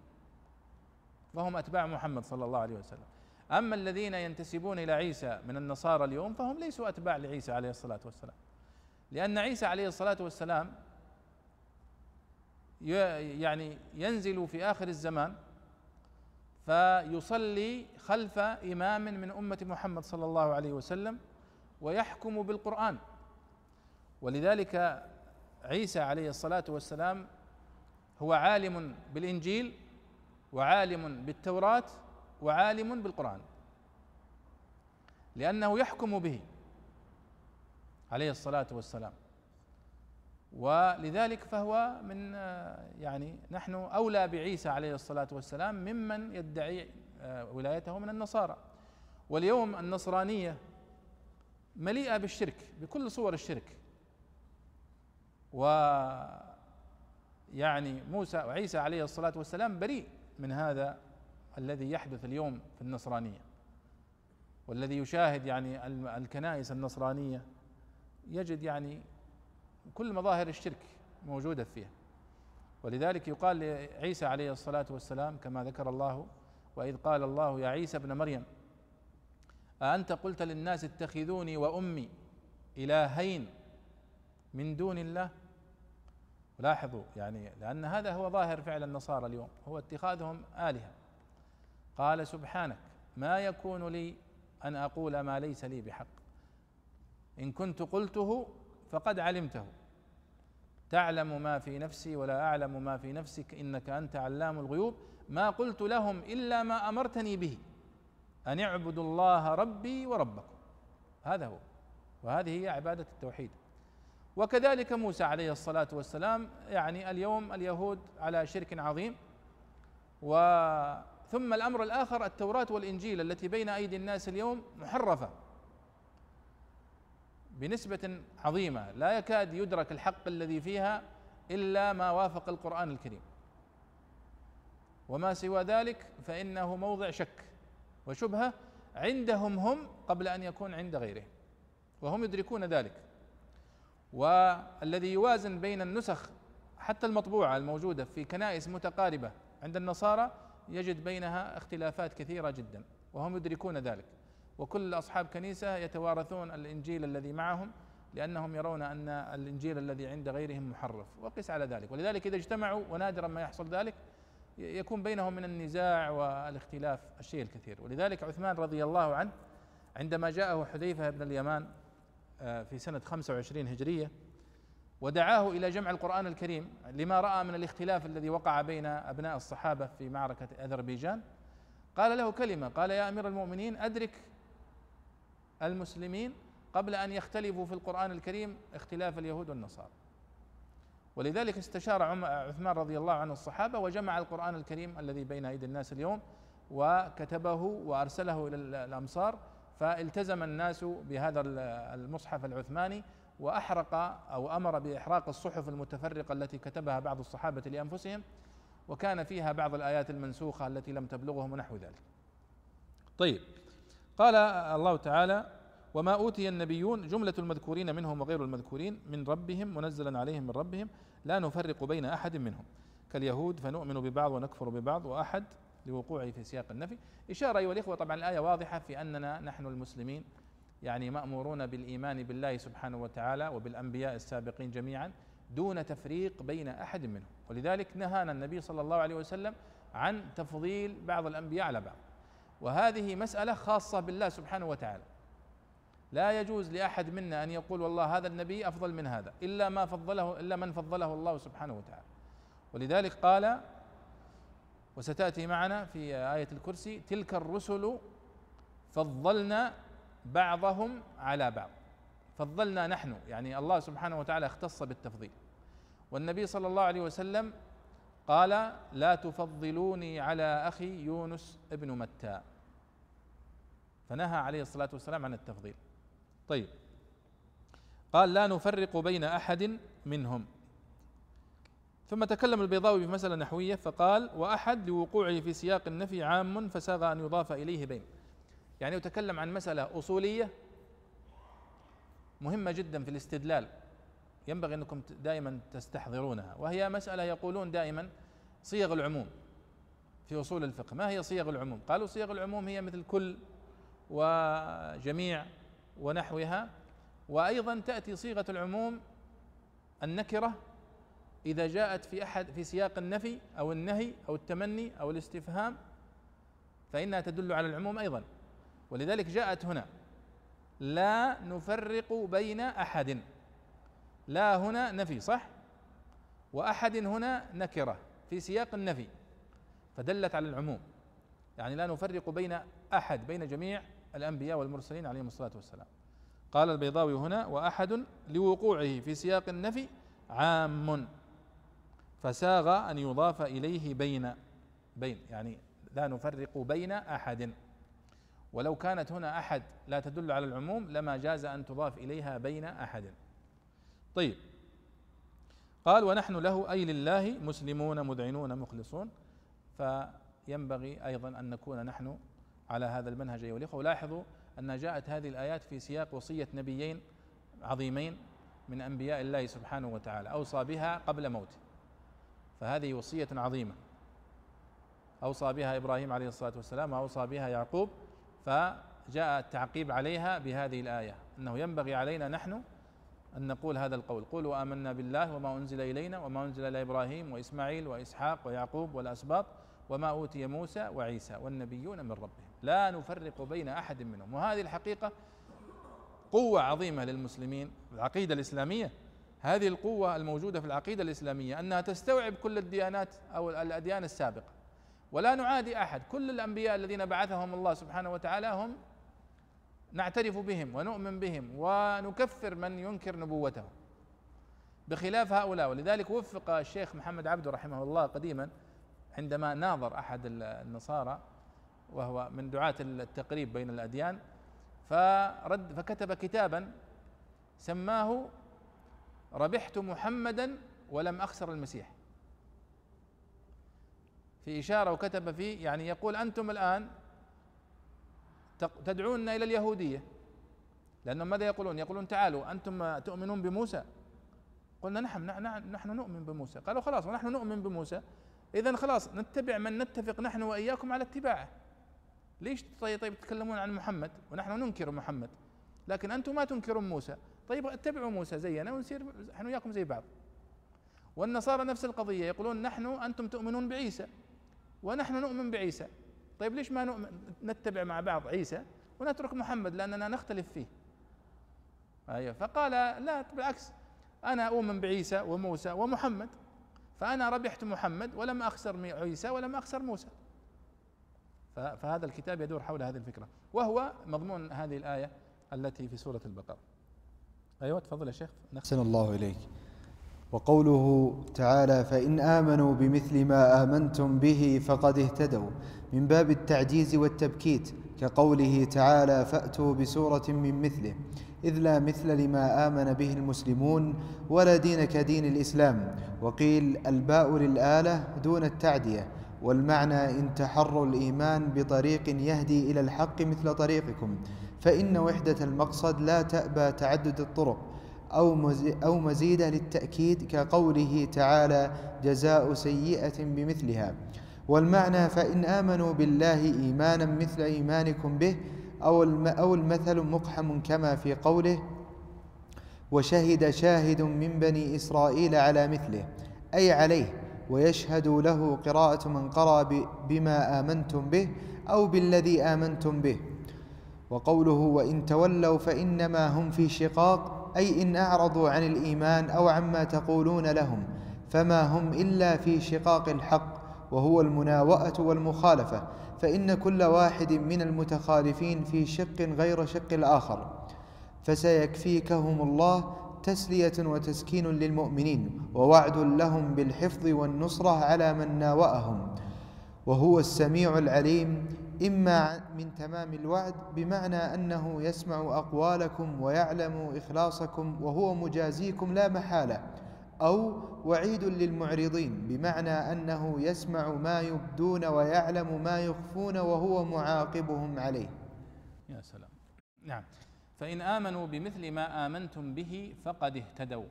وهم أتباع محمد صلى الله عليه وسلم. أما الذين ينتسبون إلى عيسى من النصارى اليوم فهم ليسوا أتباع لعيسى عليه الصلاة والسلام. لأن عيسى عليه الصلاة والسلام يعني ينزل في آخر الزمان فيصلي خلف إمام من أمة محمد صلى الله عليه وسلم ويحكم بالقرآن. ولذلك عيسى عليه الصلاة والسلام هو عالم بالإنجيل وعالم بالتوراة وعالم بالقرآن لأنه يحكم به عليه الصلاة والسلام. ولذلك فهو من يعني نحن أولى بعيسى عليه الصلاة والسلام ممن يدعي ولايته من النصارى. واليوم النصرانية مليئة بالشرك بكل صور الشرك. و يعني موسى وعيسى عليه الصلاة والسلام بريء من هذا الذي يحدث اليوم في النصرانية. والذي يشاهد يعني الكنائس النصرانية. يجد يعني كل مظاهر الشرك موجودة فيها. ولذلك يقال لعيسى عليه الصلاة والسلام كما ذكر الله وإذ قال الله يا عيسى ابن مريم أأنت قلت للناس اتخذوني وأمي إلهين من دون الله؟ لاحظوا يعني لأن هذا هو ظاهر فعل النصارى اليوم هو اتخاذهم آلهة. قال سبحانك ما يكون لي أن أقول ما ليس لي بحق. إن كنت قلته فقد علمته. تعلم ما في نفسي ولا أعلم ما في نفسك إنك أنت علام الغيوب. ما قلت لهم إلا ما أمرتني به أن اعبدوا الله ربي وربكم. هذا هو. وهذه هي عبادة التوحيد. وكذلك موسى عليه الصلاة والسلام يعني اليوم اليهود على شرك عظيم. و ثم الأمر الآخر التوراة والإنجيل التي بين أيدي الناس اليوم محرفة. بنسبة عظيمة لا يكاد يدرك الحق الذي فيها إلا ما وافق القرآن الكريم. وما سوى ذلك فإنه موضع شك وشبهة عندهم هم قبل أن يكون عند غيرهم وهم يدركون ذلك. والذي يوازن بين النسخ حتى المطبوعة الموجودة في كنائس متقاربة عند النصارى يجد بينها اختلافات كثيرة جدا وهم يدركون ذلك. وكل أصحاب كنيسة يتوارثون الإنجيل الذي معهم لأنهم يرون أن الإنجيل الذي عند غيرهم محرف وقس على ذلك. ولذلك إذا اجتمعوا ونادرا ما يحصل ذلك يكون بينهم من النزاع والاختلاف الشيء الكثير. ولذلك عثمان رضي الله عنه عندما جاءه حذيفة بن اليمان آه، في سنة 25 هجرية ودعاه إلى جمع القرآن الكريم لما رأى من الاختلاف الذي وقع بين أبناء الصحابة في معركة أذربيجان قال له كلمة قال يا أمير المؤمنين أدرك المسلمين قبل أن يختلفوا في القرآن الكريم اختلاف اليهود والنصارى ولذلك استشار عثمان رضي الله عنه الصحابة وجمع القرآن الكريم الذي بين أيدي الناس اليوم وكتبه وأرسله إلى الأمصار فالتزم الناس بهذا المصحف العثماني وأحرق أو أمر بإحراق الصحف المتفرقة التي كتبها بعض الصحابة لأنفسهم وكان فيها بعض الآيات المنسوخة التي لم تبلغهم ونحو ذلك. طيب قال الله تعالى: وما أوتي النبيون جملة المذكورين منهم وغير المذكورين من ربهم منزلا عليهم من ربهم لا نفرق بين أحد منهم. كاليهود فنؤمن ببعض ونكفر ببعض وأحد لوقوعه في سياق النفي. إشارة أيها الإخوة طبعا الآية واضحة في أننا نحن المسلمين يعني مأمورون بالإيمان بالله سبحانه وتعالى وبالأنبياء السابقين جميعا دون تفريق بين أحد منهم. ولذلك نهانا النبي صلى الله عليه وسلم عن تفضيل بعض الأنبياء على بعض. وهذه مسألة خاصة بالله سبحانه وتعالى. لا يجوز لأحد منا أن يقول والله هذا النبي أفضل من هذا إلا ما فضله إلا من فضله الله سبحانه وتعالى. ولذلك قال وستأتي معنا في آية الكرسي تلك الرسل فضلنا بعضهم على بعض. فضلنا نحن يعني الله سبحانه وتعالى اختص بالتفضيل. والنبي صلى الله عليه وسلم قال لا تفضلوني على أخي يونس ابن متى. فنهى عليه الصلاة والسلام عن التفضيل. طيب. قال لا نفرق بين أحد منهم. ثم تكلم البيضاوي في مسألة نحوية فقال وأحد لوقوعه في سياق النفي عام فساغ أن يضاف إليه بين. يعني يتكلم عن مسألة أصولية مهمة جدا في الاستدلال. ينبغي أنكم دائما تستحضرونها. وهي مسألة يقولون دائما صيغ العموم في أصول الفقه. ما هي صيغ العموم؟ قالوا صيغ العموم هي مثل كل وجميع ونحوها وأيضا تأتي صيغة العموم النكرة إذا جاءت في أحد في سياق النفي أو النهي أو التمني أو الاستفهام فإنها تدل على العموم أيضا. ولذلك جاءت هنا لا نفرق بين أحد. لا هنا نفي صح؟ وأحد هنا نكرة في سياق النفي فدلت على العموم. يعني لا نفرق بين أحد بين جميع الأنبياء والمرسلين عليهم الصلاة والسلام. قال البيضاوي هنا وأحد لوقوعه في سياق النفي عام فساغ أن يضاف إليه بين بين يعني لا نفرق بين أحد. ولو كانت هنا أحد لا تدل على العموم لما جاز أن تضاف إليها بين أحد. طيب. قال ونحن له أي لله مسلمون مذعنون مخلصون. فينبغي أيضا أن نكون نحن على هذا المنهج أيها الإخوة. ولاحظوا أن جاءت هذه الآيات في سياق وصية نبيين عظيمين من أنبياء الله سبحانه وتعالى. أوصى بها قبل موته. فهذه وصية عظيمة. أوصى بها إبراهيم عليه الصلاة والسلام وأوصى بها يعقوب فجاء التعقيب عليها بهذه الآية أنه ينبغي علينا نحن أن نقول هذا القول. قولوا آمنا بالله وما أنزل إلينا وما أنزل إلى إبراهيم وإسماعيل وإسحاق ويعقوب والأسباط وما أوتي موسى وعيسى والنبيون من ربهم. لا نفرق بين أحد منهم. وهذه الحقيقة قوة عظيمة للمسلمين. العقيدة الإسلامية هذه القوة الموجودة في العقيدة الإسلامية أنها تستوعب كل الديانات أو الأديان السابقة. ولا نعادي أحد. كل الأنبياء الذين بعثهم الله سبحانه وتعالى هم نعترف بهم ونؤمن بهم ونكفر من ينكر نبوتهم بخلاف هؤلاء ولذلك وفق الشيخ محمد عبده رحمه الله قديما عندما ناظر أحد النصارى وهو من دعاة التقريب بين الأديان فرد فكتب كتابا سماه ربحت محمدا ولم أخسر المسيح. في إشارة وكتب فيه يعني يقول أنتم الآن تدعوننا إلى اليهودية. لأنهم ماذا يقولون؟ يقولون تعالوا أنتم تؤمنون بموسى. قلنا نحن نحن نؤمن بموسى. قالوا خلاص ونحن نؤمن بموسى. اذا خلاص نتبع من نتفق نحن وإياكم على اتباعه. ليش؟ طيب, طيب تتكلمون عن محمد ونحن ننكر محمد. لكن أنتم ما تنكرون موسى. طيب اتبعوا موسى زينا ونصير نحن وياكم زي بعض. والنصارى نفس القضية يقولون نحن أنتم تؤمنون بعيسى ونحن نؤمن بعيسى. طيب ليش ما نؤمن؟ نتبع مع بعض عيسى ونترك محمد لأننا نختلف فيه. أيوه. فقال لا بالعكس أنا أؤمن بعيسى وموسى ومحمد فأنا ربحت محمد ولم أخسر عيسى ولم أخسر موسى. فهذا الكتاب يدور حول هذه الفكرة. وهو مضمون هذه الآية التي في سورة البقرة. أيوه تفضل يا شيخ. أحسن الله إليك. وقوله تعالى فإن آمنوا بمثل ما آمنتم به فقد اهتدوا من باب التعجيز والتبكيت كقوله تعالى فأتوا بسورة من مثله إذ لا مثل لما آمن به المسلمون ولا دين كدين الإسلام وقيل الباء للآلة دون التعدية والمعنى إن تحروا الإيمان بطريق يهدي إلى الحق مثل طريقكم فإن وحدة المقصد لا تأبى تعدد الطرق أو أو مزيدا للتأكيد كقوله تعالى جزاء سيئة بمثلها. والمعنى فإن آمنوا بالله إيمانا مثل إيمانكم به أو أو المثل مقحم كما في قوله وشهد شاهد من بني إسرائيل على مثله أي عليه ويشهد له قراءة من قرأ بما آمنتم به أو بالذي آمنتم به. وقوله وإن تولوا فإنما هم في شقاق أي إن أعرضوا عن الإيمان أو عما تقولون لهم فما هم إلا في شقاق الحق وهو المناوأة والمخالفة فإن كل واحد من المتخالفين في شق غير شق الآخر. فسيكفيكهم الله تسلية وتسكين للمؤمنين ووعد لهم بالحفظ والنصرة على من ناوأهم وهو السميع العليم إما من تمام الوعد بمعنى أنه يسمع أقوالكم ويعلم إخلاصكم وهو مجازيكم لا محالة أو وعيد للمعرضين بمعنى أنه يسمع ما يبدون ويعلم ما يخفون وهو معاقبهم عليه. يا سلام. نعم. فإن آمنوا بمثل ما آمنتم به فقد اهتدوا.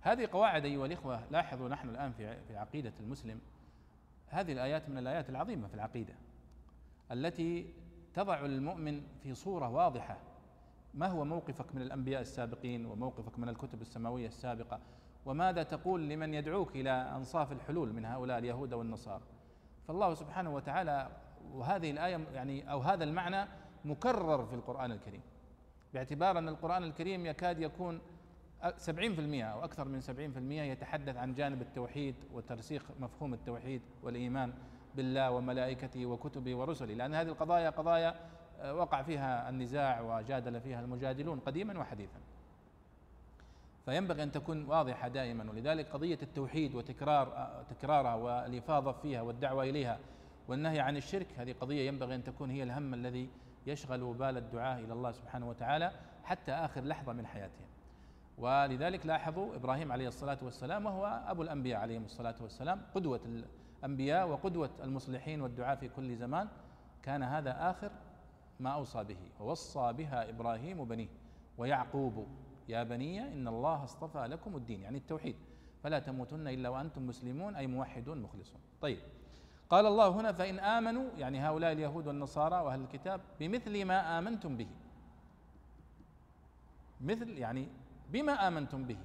هذه قواعد أيها الإخوة لاحظوا نحن الآن في عقيدة المسلم هذه الآيات من الآيات العظيمة في العقيدة. التي تضع المؤمن في صورة واضحة. ما هو موقفك من الأنبياء السابقين وموقفك من الكتب السماوية السابقة؟ وماذا تقول لمن يدعوك إلى أنصاف الحلول من هؤلاء اليهود والنصارى؟ فالله سبحانه وتعالى وهذه الآية يعني أو هذا المعنى مكرر في القرآن الكريم. باعتبار أن القرآن الكريم يكاد يكون سبعين في المئة أو أكثر من سبعين في المئة يتحدث عن جانب التوحيد وترسيخ مفهوم التوحيد والإيمان. بالله وملائكته وكتبه ورسله لأن هذه القضايا قضايا آه، وقع فيها النزاع وجادل فيها المجادلون قديما وحديثا. فينبغي أن تكون واضحة دائما ولذلك قضية التوحيد وتكرار آه، تكرارها والإفاضة فيها والدعوة إليها والنهي عن الشرك هذه قضية ينبغي أن تكون هي الهم الذي يشغل بال الدعاة إلى الله سبحانه وتعالى حتى آخر لحظة من حياتهم. ولذلك لاحظوا إبراهيم عليه الصلاة والسلام وهو أبو الأنبياء عليهم الصلاة والسلام قدوة الأنبياء وقدوة المصلحين والدعاة في كل زمان كان هذا آخر ما أوصى به ووصى بها إبراهيم بنيه ويعقوب يا بني إن الله اصطفى لكم الدين. يعني التوحيد. فلا تموتن إلا وأنتم مسلمون أي موحدون مخلصون. طيب. قال الله هنا فإن آمنوا يعني هؤلاء اليهود والنصارى وأهل الكتاب بمثل ما آمنتم به. مثل يعني بما آمنتم به.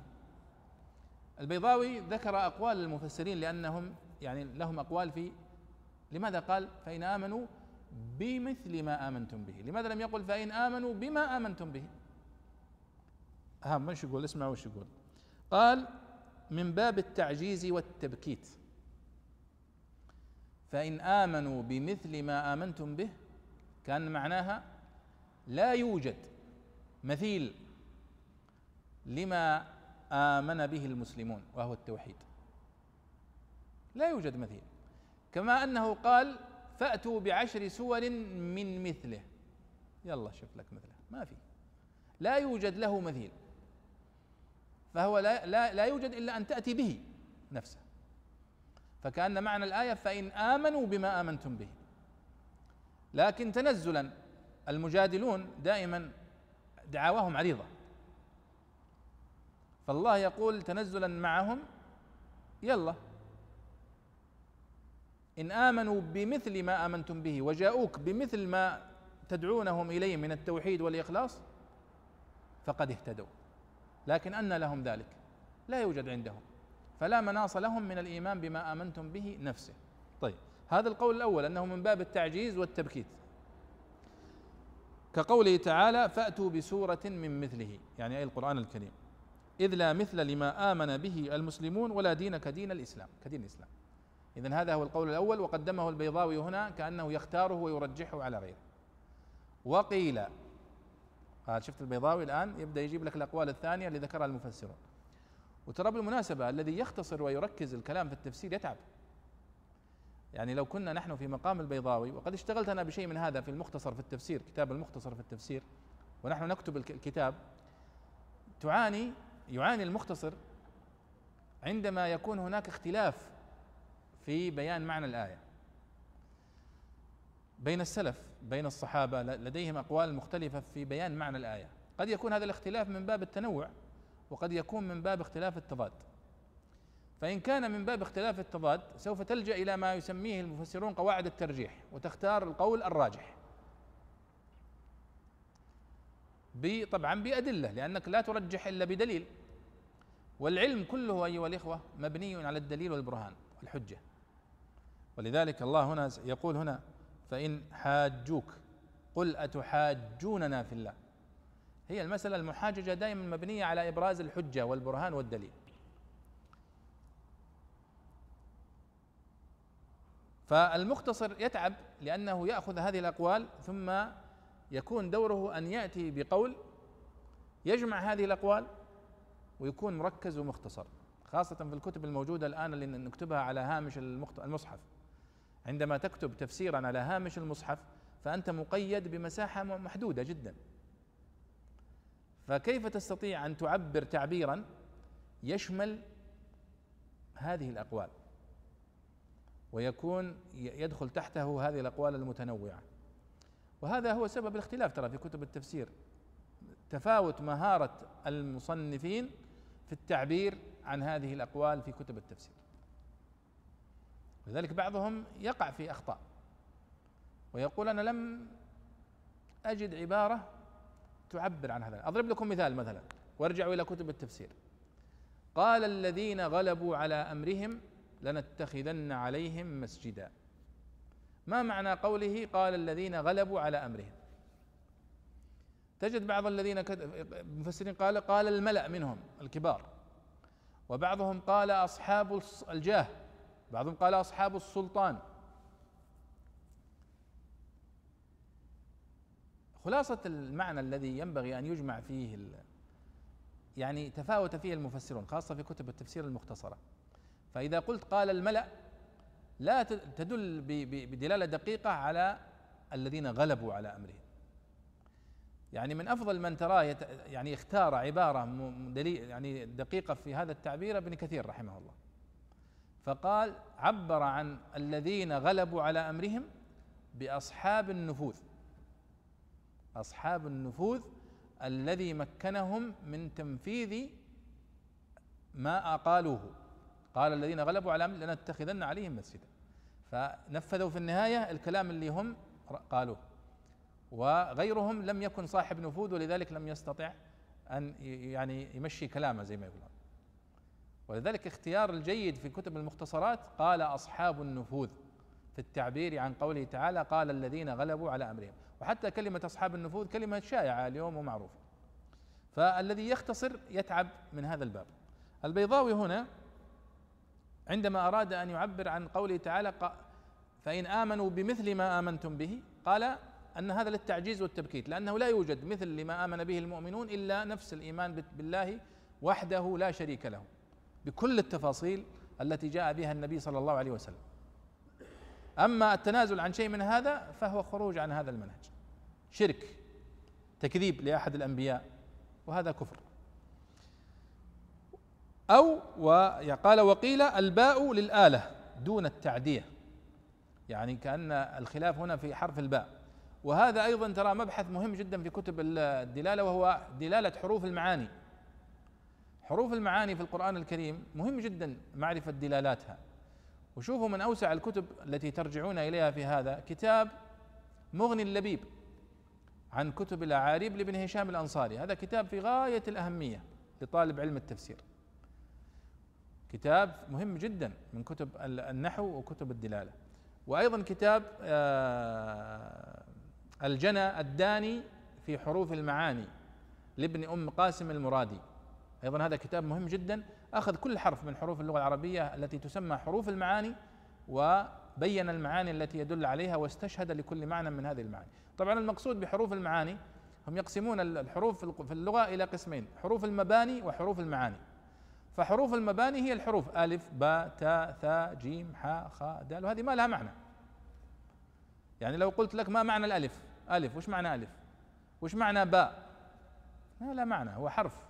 البيضاوي ذكر أقوال المفسرين لأنهم يعني لهم أقوال في لماذا قال فإن آمنوا بمثل ما آمنتم به؟ لماذا لم يقل فإن آمنوا بما آمنتم به؟ أهم وش يقول؟ اسمع وش يقول. قال من باب التعجيز والتبكيت. فإن آمنوا بمثل ما آمنتم به كان معناها لا يوجد مثيل لما آمن به المسلمون وهو التوحيد. لا يوجد مثيل. كما أنه قال فأتوا بعشر سور من مثله. يلا شوف لك مثله. ما في. لا يوجد له مثيل. فهو لا, لا, لا يوجد إلا أن تأتي به نفسه. فكأن معنى الآية فإن آمنوا بما آمنتم به. لكن تنزلا المجادلون دائما دعاواهم عريضة. فالله يقول تنزلا معهم يلا. إن آمنوا بمثل ما آمنتم به وجاءوك بمثل ما تدعونهم إليه من التوحيد والإخلاص فقد اهتدوا. لكن أن لهم ذلك لا يوجد عندهم فلا مناص لهم من الإيمان بما آمنتم به نفسه. طيب هذا القول الأول أنه من باب التعجيز والتبكيت. كقوله تعالى فأتوا بسورة من مثله يعني أي القرآن الكريم. إذ لا مثل لما آمن به المسلمون ولا دين كدين الإسلام كدين الإسلام. إذن هذا هو القول الأول وقدمه البيضاوي هنا كأنه يختاره ويرجحه على غيره. وقيل هذا شفت البيضاوي الآن؟ يبدأ يجيب لك الأقوال الثانية اللي ذكرها المفسرون. وترى بالمناسبة الذي يختصر ويركز الكلام في التفسير يتعب. يعني لو كنا نحن في مقام البيضاوي وقد اشتغلت أنا بشيء من هذا في المختصر في التفسير كتاب المختصر في التفسير ونحن نكتب الكتاب تعاني يعاني المختصر عندما يكون هناك اختلاف في بيان معنى الآية. بين السلف بين الصحابة لديهم أقوال مختلفة في بيان معنى الآية. قد يكون هذا الاختلاف من باب التنوع وقد يكون من باب اختلاف التضاد. فإن كان من باب اختلاف التضاد سوف تلجأ إلى ما يسميه المفسرون قواعد الترجيح وتختار القول الراجح. طبعا بأدلة لأنك لا ترجح إلا بدليل. والعلم كله أيها الإخوة مبني على الدليل والبرهان والحجة. ولذلك الله هنا يقول هنا فإن حاجوك. قل أتحاجوننا في الله. هي المسألة المحاججة دائما مبنية على إبراز الحجة والبرهان والدليل. فالمختصر يتعب لأنه يأخذ هذه الأقوال ثم يكون دوره أن يأتي بقول يجمع هذه الأقوال ويكون مركز ومختصر خاصة في الكتب الموجودة الآن اللي نكتبها على هامش المصحف. عندما تكتب تفسيرا على هامش المصحف فأنت مقيد بمساحة محدودة جدا. فكيف تستطيع أن تعبر تعبيرا يشمل هذه الأقوال؟ ويكون يدخل تحته هذه الأقوال المتنوعة. وهذا هو سبب الاختلاف ترى في كتب التفسير. تفاوت مهارة المصنفين في التعبير عن هذه الأقوال في كتب التفسير. لذلك بعضهم يقع في أخطاء ويقول أنا لم أجد عبارة تعبر عن هذا. أضرب لكم مثال مثلا وارجعوا إلى كتب التفسير. قال الذين غلبوا على أمرهم لنتخذن عليهم مسجدا. ما معنى قوله قال الذين غلبوا على أمرهم؟ تجد بعض الذين المفسرين قال قال الملأ منهم الكبار وبعضهم قال أصحاب الجاه. بعضهم قال أصحاب السلطان. خلاصة المعنى الذي ينبغي أن يجمع فيه يعني تفاوت فيه المفسرون خاصة في كتب التفسير المختصرة. فإذا قلت قال الملأ لا تدل بدلالة دقيقة على الذين غلبوا على أمرهم. يعني من أفضل من تراه يعني اختار عبارة دليل يعني دقيقة في هذا التعبير ابن كثير رحمه الله. فقال عبر عن الذين غلبوا على أمرهم بأصحاب النفوذ أصحاب النفوذ الذي مكنهم من تنفيذ ما أقالوه. قال الذين غلبوا على أمر لنتخذن عليهم مسجدا. فنفذوا في النهاية الكلام اللي هم قالوه. وغيرهم لم يكن صاحب نفوذ ولذلك لم يستطع أن يعني يمشي كلامه زي ما يقولون. ولذلك اختيار الجيد في كتب المختصرات قال أصحاب النفوذ في التعبير عن قوله تعالى قال الذين غلبوا على أمرهم. وحتى كلمة أصحاب النفوذ كلمة شائعة اليوم ومعروفة. فالذي يختصر يتعب من هذا الباب. البيضاوي هنا عندما أراد أن يعبر عن قوله تعالى فإن آمنوا بمثل ما آمنتم به قال أن هذا للتعجيز والتبكيت لأنه لا يوجد مثل لما آمن به المؤمنون إلا نفس الإيمان بالله وحده لا شريك له. بكل التفاصيل التي جاء بها النبي صلى الله عليه وسلم. أما التنازل عن شيء من هذا فهو خروج عن هذا المنهج. شرك تكذيب لأحد الأنبياء وهذا كفر. أو وقال وقيل الباء للآلة دون التعدية. يعني كأن الخلاف هنا في حرف الباء. وهذا أيضا ترى مبحث مهم جدا في كتب الدلالة وهو دلالة حروف المعاني. حروف المعاني في القرآن الكريم مهم جدا معرفة دلالاتها. وشوفوا من أوسع الكتب التي ترجعون إليها في هذا كتاب مغني اللبيب عن كتب الأعاريب لابن هشام الأنصاري. هذا كتاب في غاية الأهمية لطالب علم التفسير. كتاب مهم جدا من كتب النحو وكتب الدلالة. وأيضا كتاب آه، الجنى الداني في حروف المعاني لابن أم قاسم المرادي. أيضا هذا كتاب مهم جدا أخذ كل حرف من حروف اللغة العربية التي تسمى حروف المعاني وبين المعاني التي يدل عليها واستشهد لكل معنى من هذه المعاني. طبعا المقصود بحروف المعاني هم يقسمون الحروف في اللغة إلى قسمين حروف المباني وحروف المعاني. فحروف المباني هي الحروف ألف باء تاء ثاء جيم حاء خاء دال وهذه ما لها معنى. يعني لو قلت لك ما معنى الألف؟ ألف وش معنى ألف؟ وش معنى باء ما لا معنى هو حرف.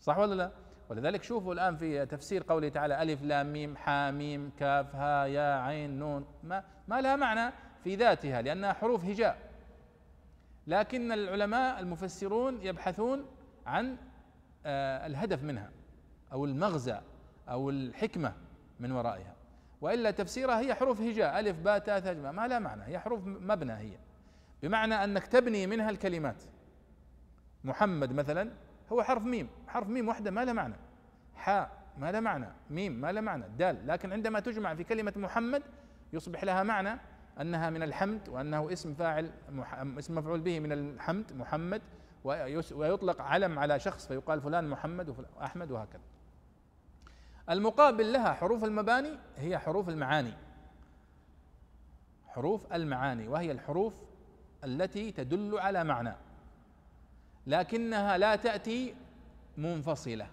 صح ولا لا؟ ولذلك شوفوا الآن في تفسير قوله تعالى ألف لام ميم حا ميم كاف ها يا عين نون. ما, ما لها معنى في ذاتها لأنها حروف هجاء. لكن العلماء المفسرون يبحثون عن آه، الهدف منها أو المغزى أو الحكمة من ورائها. وإلا تفسيرها هي حروف هجاء ألف باء تاء ثاء ما لها معنى هي حروف مبنى هي. بمعنى أنك تبني منها الكلمات. محمد مثلا هو حرف ميم. حرف ميم واحدة ما له معنى. حاء ما له معنى ميم ما له معنى دال. لكن عندما تجمع في كلمة محمد يصبح لها معنى أنها من الحمد وأنه اسم فاعل اسم مفعول به من الحمد محمد ويطلق علم على شخص فيقال فلان محمد وأحمد وهكذا. المقابل لها حروف المباني هي حروف المعاني. حروف المعاني وهي الحروف التي تدل على معنى. لكنها لا تأتي منفصلة.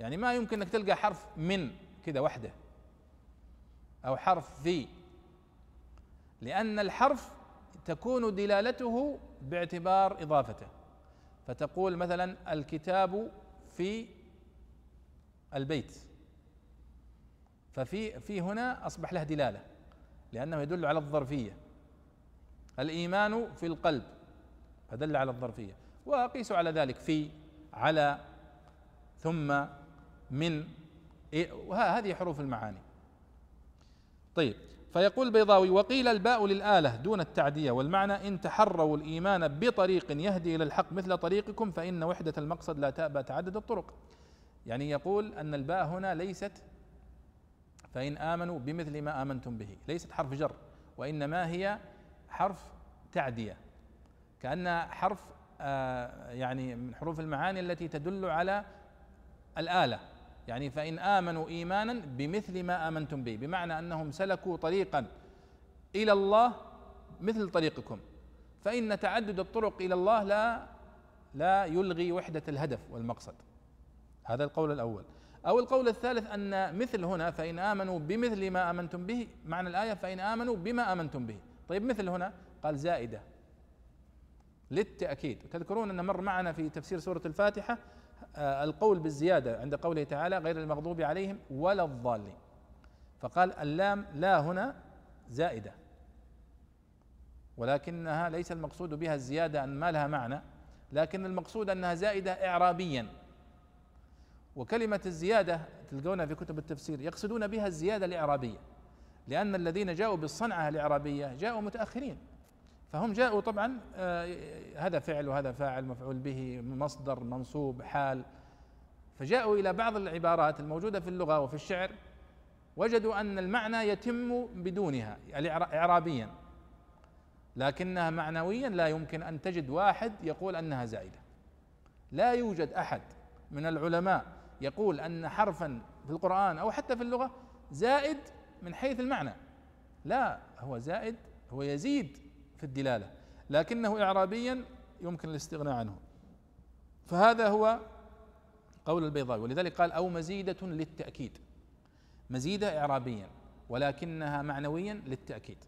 يعني ما يمكن إنك تلقى حرف من كذا وحده أو حرف في لأن الحرف تكون دلالته باعتبار إضافته. فتقول مثلا الكتاب في البيت ففي في هنا أصبح له دلالة لأنه يدل على الظرفية. الإيمان في القلب فدل على الظرفية. وقيس على ذلك. في على ثم من وهذه حروف المعاني. طيب فيقول البيضاوي وقيل الباء للآلة دون التعدية والمعنى إن تحروا الإيمان بطريق يهدي إلى الحق مثل طريقكم فإن وحدة المقصد لا تأبى تعدد الطرق. يعني يقول أن الباء هنا ليست فإن آمنوا بمثل ما آمنتم به. ليست حرف جر وإنما هي حرف تعدية. كأنها حرف يعني من حروف المعاني التي تدل على الآلة. يعني فإن آمنوا إيمانا بمثل ما آمنتم به. بمعنى أنهم سلكوا طريقا إلى الله مثل طريقكم. فإن تعدد الطرق إلى الله لا لا يلغي وحدة الهدف والمقصد. هذا القول الأول. أو القول الثالث أن مثل هنا فإن آمنوا بمثل ما آمنتم به. معنى الآية فإن آمنوا بما آمنتم به. طيب مثل هنا؟ قال زائدة. للتأكيد. تذكرون أن مر معنا في تفسير سورة الفاتحة آه، القول بالزيادة عند قوله تعالى غير المغضوب عليهم ولا الضالين. فقال اللام لا هنا زائدة ولكنها ليس المقصود بها الزيادة أن ما لها معنى لكن المقصود أنها زائدة إعرابيا. وكلمة الزيادة تلقونها في كتب التفسير يقصدون بها الزيادة الإعرابية لأن الذين جاءوا بالصنعة الإعرابية جاءوا متأخرين. فهم جاءوا طبعا آه، هذا فعل وهذا فاعل مفعول به مصدر منصوب حال. فجاءوا إلى بعض العبارات الموجودة في اللغة وفي الشعر وجدوا أن المعنى يتم بدونها اعرابيا. لكنها معنويا لا يمكن أن تجد واحد يقول أنها زائدة. لا يوجد أحد من العلماء يقول أن حرفا في القرآن أو حتى في اللغة زائد من حيث المعنى. لا هو زائد هو يزيد. في الدلالة لكنه اعرابيا يمكن الاستغناء عنه. فهذا هو قول البيضاوي. ولذلك قال أو مزيدة للتأكيد. مزيدة اعرابيا ولكنها معنويا للتأكيد.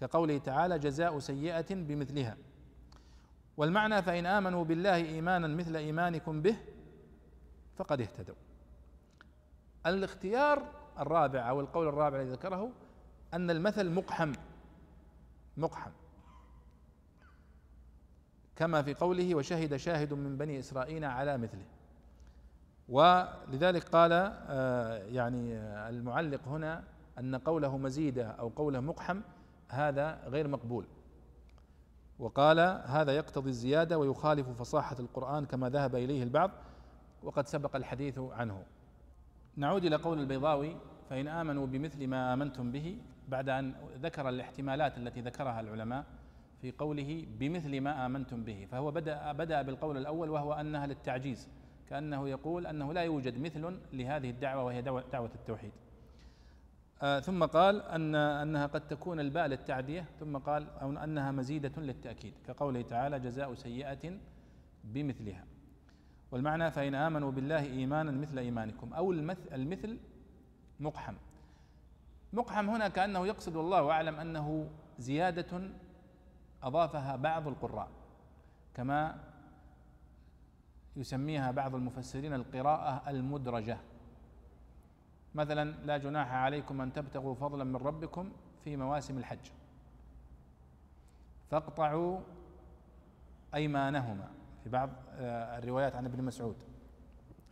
كقوله تعالى جزاء سيئة بمثلها والمعنى فإن آمنوا بالله ايمانا مثل إيمانكم به فقد اهتدوا. الاختيار الرابع أو القول الرابع الذي ذكره أن المثل مقحم. مقحم. كما في قوله وشهد شاهد من بني إسرائيل على مثله. ولذلك قال آه، يعني المعلق هنا أن قوله مزيده أو قوله مقحم هذا غير مقبول. وقال هذا يقتضي الزيادة ويخالف فصاحة القرآن كما ذهب إليه البعض وقد سبق الحديث عنه. نعود إلى قول البيضاوي فإن آمنوا بمثل ما آمنتم به بعد أن ذكر الاحتمالات التي ذكرها العلماء في قوله بمثل ما آمنتم به فهو بدأ بدأ بالقول الأول وهو أنها للتعجيز كأنه يقول أنه لا يوجد مثل لهذه الدعوة وهي دعوة التوحيد. آه ثم قال أن أنها قد تكون الباء للتعدية ثم قال أو أنها مزيدة للتأكيد كقوله تعالى جزاء سيئة بمثلها. والمعنى فإن آمنوا بالله إيمانا مثل إيمانكم أو المثل, المثل مقحم. مقحم هنا كأنه يقصد والله أعلم أنه زيادة أضافها بعض القراء كما يسميها بعض المفسرين القراءة المدرجة. مثلا لا جناح عليكم أن تبتغوا فضلا من ربكم في مواسم الحج. فاقطعوا أيمانهما في بعض آه، الروايات عن ابن مسعود.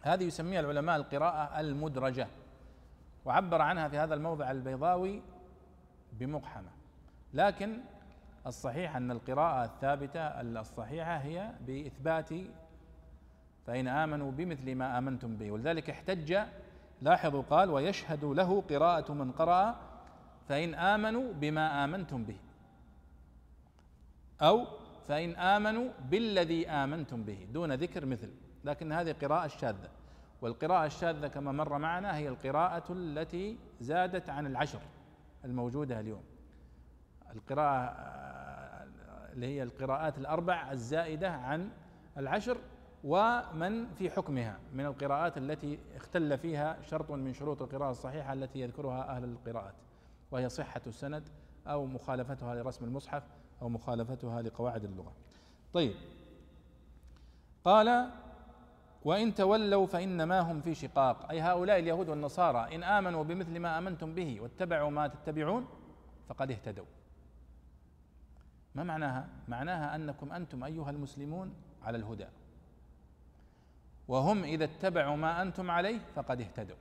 هذه يسميها العلماء القراءة المدرجة. وعبر عنها في هذا الموضع البيضاوي بمقحمة. لكن الصحيح أن القراءة الثابتة الصحيحة هي بإثبات فإن آمنوا بمثل ما آمنتم به. ولذلك احتج لاحظوا قال ويشهد له قراءة من قرأ فإن آمنوا بما آمنتم به. أو فإن آمنوا بالذي آمنتم به دون ذكر مثل. لكن هذه قراءة شاذة. والقراءة الشاذة كما مر معنا هي القراءة التي زادت عن العشر الموجودة اليوم. القراءة اللي هي القراءات الأربع الزائدة عن العشر ومن في حكمها من القراءات التي اختل فيها شرط من شروط القراءة الصحيحة التي يذكرها أهل القراءات وهي صحة السند أو مخالفتها لرسم المصحف أو مخالفتها لقواعد اللغة. طيب. قال وإن تولوا فإنما هم في شقاق. أي هؤلاء اليهود والنصارى إن آمنوا بمثل ما آمنتم به واتبعوا ما تتبعون فقد اهتدوا. ما معناها؟ معناها أنكم أنتم أيها المسلمون على الهدى. وهم إذا اتبعوا ما أنتم عليه فقد اهتدوا.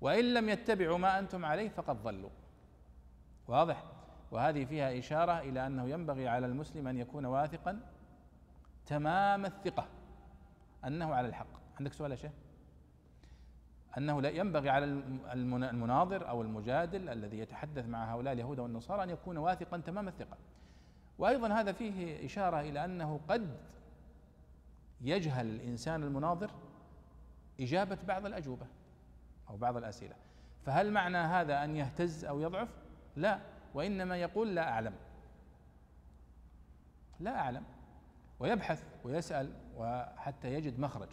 وإن لم يتبعوا ما أنتم عليه فقد ضلوا. واضح؟ وهذه فيها إشارة إلى أنه ينبغي على المسلم أن يكون واثقا تمام الثقة. أنه على الحق. عندك سؤال يا شيخ؟ أنه لا ينبغي على المناظر أو المجادل الذي يتحدث مع هؤلاء اليهود والنصارى أن يكون واثقا تمام الثقة. وأيضا هذا فيه إشارة إلى أنه قد يجهل الإنسان المناظر إجابة بعض الأجوبة أو بعض الأسئلة. فهل معنى هذا أن يهتز أو يضعف؟ لا وإنما يقول لا أعلم. لا أعلم. ويبحث ويسأل وحتى يجد مخرج.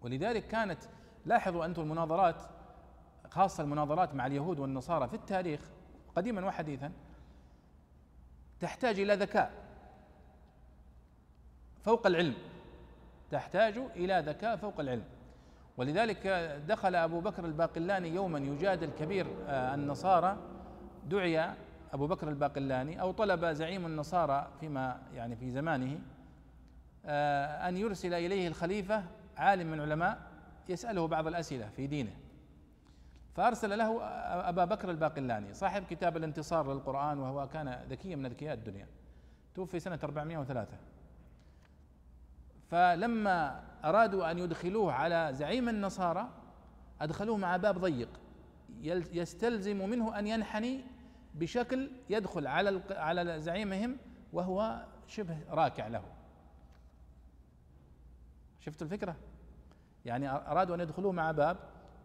ولذلك كانت لاحظوا أنتم المناظرات خاصة المناظرات مع اليهود والنصارى في التاريخ قديما وحديثا تحتاج إلى ذكاء. فوق العلم. تحتاج إلى ذكاء فوق العلم. ولذلك دخل أبو بكر الباقلاني يوما يجادل كبير آه، النصارى. دعي أبو بكر الباقلاني أو طلب زعيم النصارى فيما يعني في زمانه آه، أن يرسل إليه الخليفة عالم من علماء يسأله بعض الأسئلة في دينه. فأرسل له أبا بكر الباقلاني صاحب كتاب الانتصار للقرآن وهو كان ذكيا من أذكياء الدنيا. توفي سنة 403 فلما أرادوا أن يدخلوه على زعيم النصارى أدخلوه مع باب ضيق. يستلزم منه أن ينحني بشكل يدخل على على زعيمهم وهو شبه راكع له. شفتوا الفكرة؟ يعني أرادوا أن يدخلوه مع باب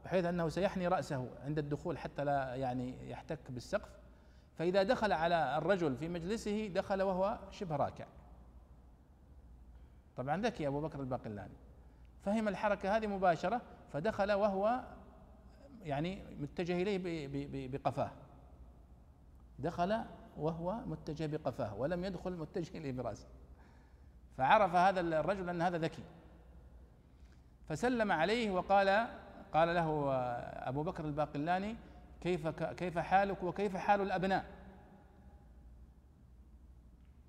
بحيث أنه سيحني رأسه عند الدخول حتى لا يعني يحتك بالسقف. فإذا دخل على الرجل في مجلسه دخل وهو شبه راكع. طبعا ذكي أبو بكر الباقلاني. فهم الحركة هذه مباشرة فدخل وهو يعني متجه إليه بقفاه. دخل وهو متجه بقفاه ولم يدخل متجه إليه برأسه. فعرف هذا الرجل أن هذا ذكي. فسلم عليه وقال قال له أبو بكر الباقلاني كيف كيف حالك وكيف حال الأبناء؟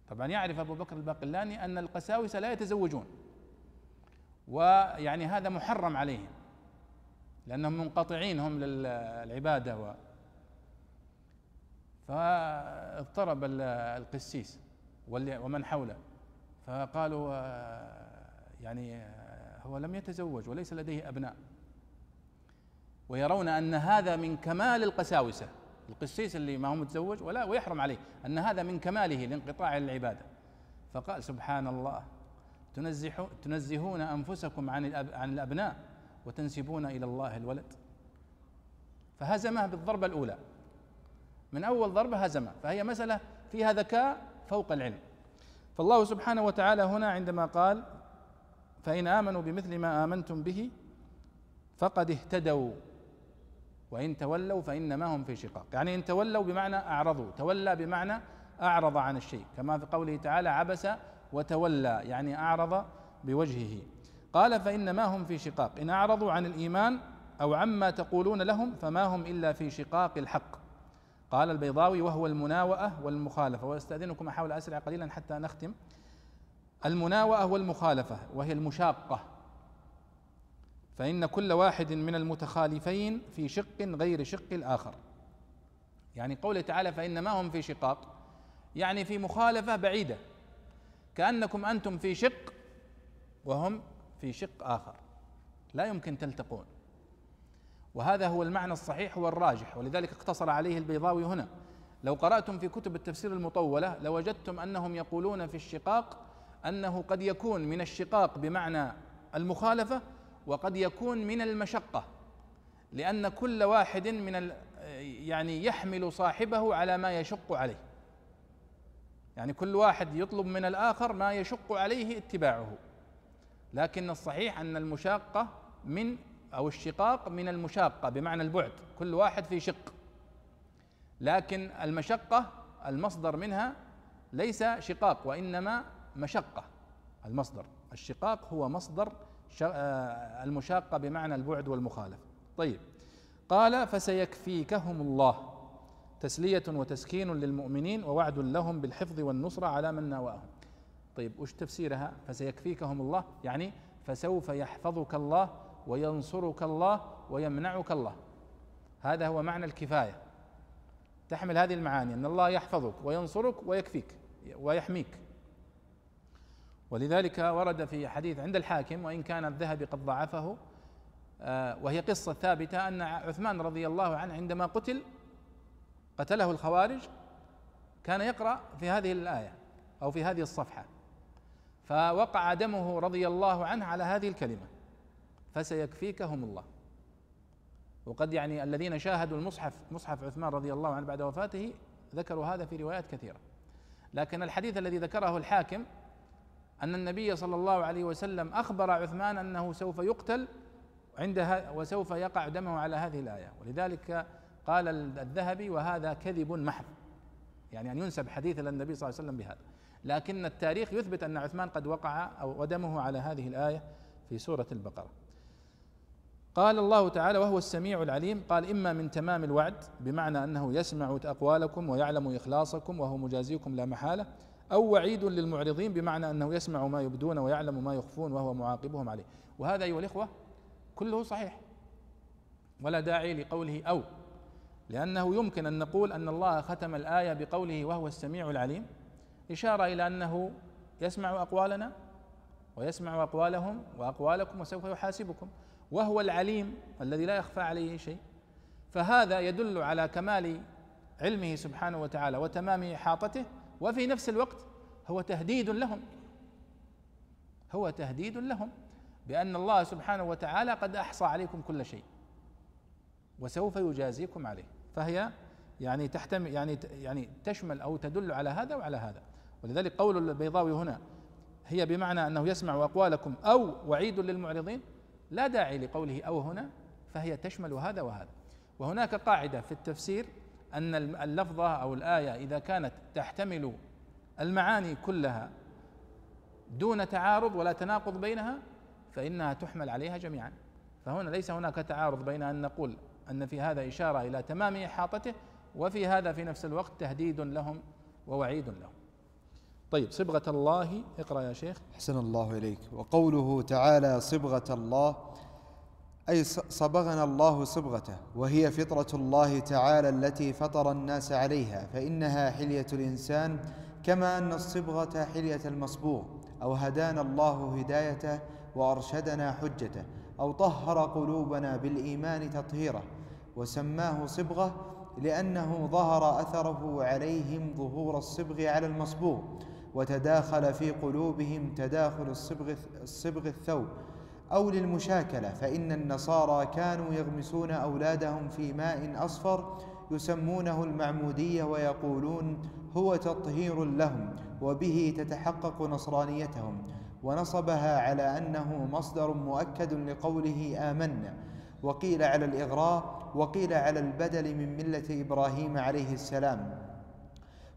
طبعا يعرف أبو بكر الباقلاني أن القساوسة لا يتزوجون ويعني هذا محرم عليهم لأنهم منقطعين هم للعبادة و فاضطرب القسيس ومن حوله فقالوا يعني هو لم يتزوج وليس لديه أبناء. ويرون أن هذا من كمال القساوسة. القسيس اللي ما هو متزوج ولا ويحرم عليه أن هذا من كماله لانقطاع العبادة. فقال سبحان الله تنزح تنزهون أنفسكم عن عن الأبناء وتنسبون إلى الله الولد. فهزمه بالضربة الأولى. من أول ضربة هزمه. فهي مسألة فيها ذكاء فوق العلم. فالله سبحانه وتعالى هنا عندما قال فإن آمنوا بمثل ما آمنتم به فقد اهتدوا. وإن تولوا فإنما هم في شقاق. يعني إن تولوا بمعنى أعرضوا تولى بمعنى أعرض عن الشيء كما في قوله تعالى عبس وتولى يعني أعرض بوجهه. قال فإنما هم في شقاق. إن أعرضوا عن الإيمان أو عما تقولون لهم فما هم إلا في شقاق الحق. قال البيضاوي وهو المناوئة والمخالفة وأستأذنكم أحاول أسرع قليلا حتى نختم. المناوئة والمخالفة وهي المشاقة. فإن كل واحد من المتخالفين في شق غير شق الآخر. يعني قوله تعالى فإنما هم في شقاق يعني في مخالفة بعيدة. كأنكم أنتم في شق وهم في شق آخر. لا يمكن تلتقون. وهذا هو المعنى الصحيح والراجح ولذلك اقتصر عليه البيضاوي هنا. لو قرأتم في كتب التفسير المطولة لوجدتم أنهم يقولون في الشقاق أنه قد يكون من الشقاق بمعنى المخالفة وقد يكون من المشقة لأن كل واحد من يعني يحمل صاحبه على ما يشق عليه. يعني كل واحد يطلب من الآخر ما يشق عليه اتباعه. لكن الصحيح أن المشاقة من أو الشقاق من المشاقة بمعنى البعد كل واحد في شق. لكن المشقة المصدر منها ليس شقاق وإنما مشقة. المصدر الشقاق هو مصدر المشاقة بمعنى البعد والمخالفة طيب. قال فسيكفيكهم الله. تسلية وتسكين للمؤمنين ووعد لهم بالحفظ والنصرة على من ناواهم طيب وش تفسيرها؟ فسيكفيكهم الله. يعني فسوف يحفظك الله وينصرك الله ويمنعك الله. هذا هو معنى الكفاية. تحمل هذه المعاني إن الله يحفظك وينصرك ويكفيك ويحميك. ولذلك ورد في حديث عند الحاكم وإن كان الذهبي قد ضعفه آه، وهي قصة ثابتة أن عثمان رضي الله عنه عندما قتل قتله الخوارج كان يقرأ في هذه الآية أو في هذه الصفحة فوقع دمه رضي الله عنه على هذه الكلمة فسيكفيكهم الله. وقد يعني الذين شاهدوا المصحف مصحف عثمان رضي الله عنه بعد وفاته ذكروا هذا في روايات كثيرة. لكن الحديث الذي ذكره الحاكم أن النبي صلى الله عليه وسلم أخبر عثمان أنه سوف يقتل عندها وسوف يقع دمه على هذه الآية. ولذلك قال الذهبي وهذا كذب محض. يعني أن ينسب حديث إلى النبي صلى الله عليه وسلم بهذا. لكن التاريخ يثبت أن عثمان قد وقع أو ودمه على هذه الآية في سورة البقرة. قال الله تعالى وهو السميع العليم قال إما من تمام الوعد بمعنى أنه يسمع أقوالكم ويعلم إخلاصكم وهو مجازيكم لا محالة أو وعيد للمعرضين بمعنى أنه يسمع ما يبدون ويعلم ما يخفون وهو معاقبهم عليه. وهذا أيها الإخوة كله صحيح. ولا داعي لقوله أو لأنه يمكن أن نقول أن الله ختم الآية بقوله وهو السميع العليم إشارة إلى أنه يسمع أقوالنا ويسمع أقوالهم وأقوالكم وسوف يحاسبكم. وهو العليم الذي لا يخفى عليه شيء. فهذا يدل على كمال علمه سبحانه وتعالى وتمام إحاطته وفي نفس الوقت هو تهديد لهم. هو تهديد لهم بأن الله سبحانه وتعالى قد أحصى عليكم كل شيء وسوف يجازيكم عليه. فهي يعني تحتمل يعني يعني تشمل أو تدل على هذا وعلى هذا. ولذلك قول البيضاوي هنا هي بمعنى أنه يسمع أقوالكم أو وعيد للمعرضين لا داعي لقوله أو هنا فهي تشمل هذا وهذا. وهناك قاعدة في التفسير أن اللفظة أو الآية إذا كانت تحتمل المعاني كلها دون تعارض ولا تناقض بينها فإنها تحمل عليها جميعا. فهنا ليس هناك تعارض بين أن نقول أن في هذا إشارة إلى تمام إحاطته وفي هذا في نفس الوقت تهديد لهم ووعيد لهم. طيب صبغة الله اقرأ يا شيخ. حسن الله إليك. وقوله تعالى صبغة الله أي صبغنا الله صبغته وهي فطرة الله تعالى التي فطر الناس عليها فإنها حلية الإنسان كما أن الصبغة حلية المصبوغ أو هدانا الله هدايته وأرشدنا حجته أو طهر قلوبنا بالإيمان تطهيره وسماه صبغة لأنه ظهر أثره عليهم ظهور الصبغ على المصبوغ وتداخل في قلوبهم تداخل الصبغ, الصبغ الثوب أو للمشاكلة فإن النصارى كانوا يغمسون أولادهم في ماء أصفر يسمونه المعمودية ويقولون هو تطهير لهم وبه تتحقق نصرانيتهم ونصبها على أنه مصدر مؤكد لقوله آمنا وقيل على الإغراء وقيل على البدل من ملة إبراهيم عليه السلام.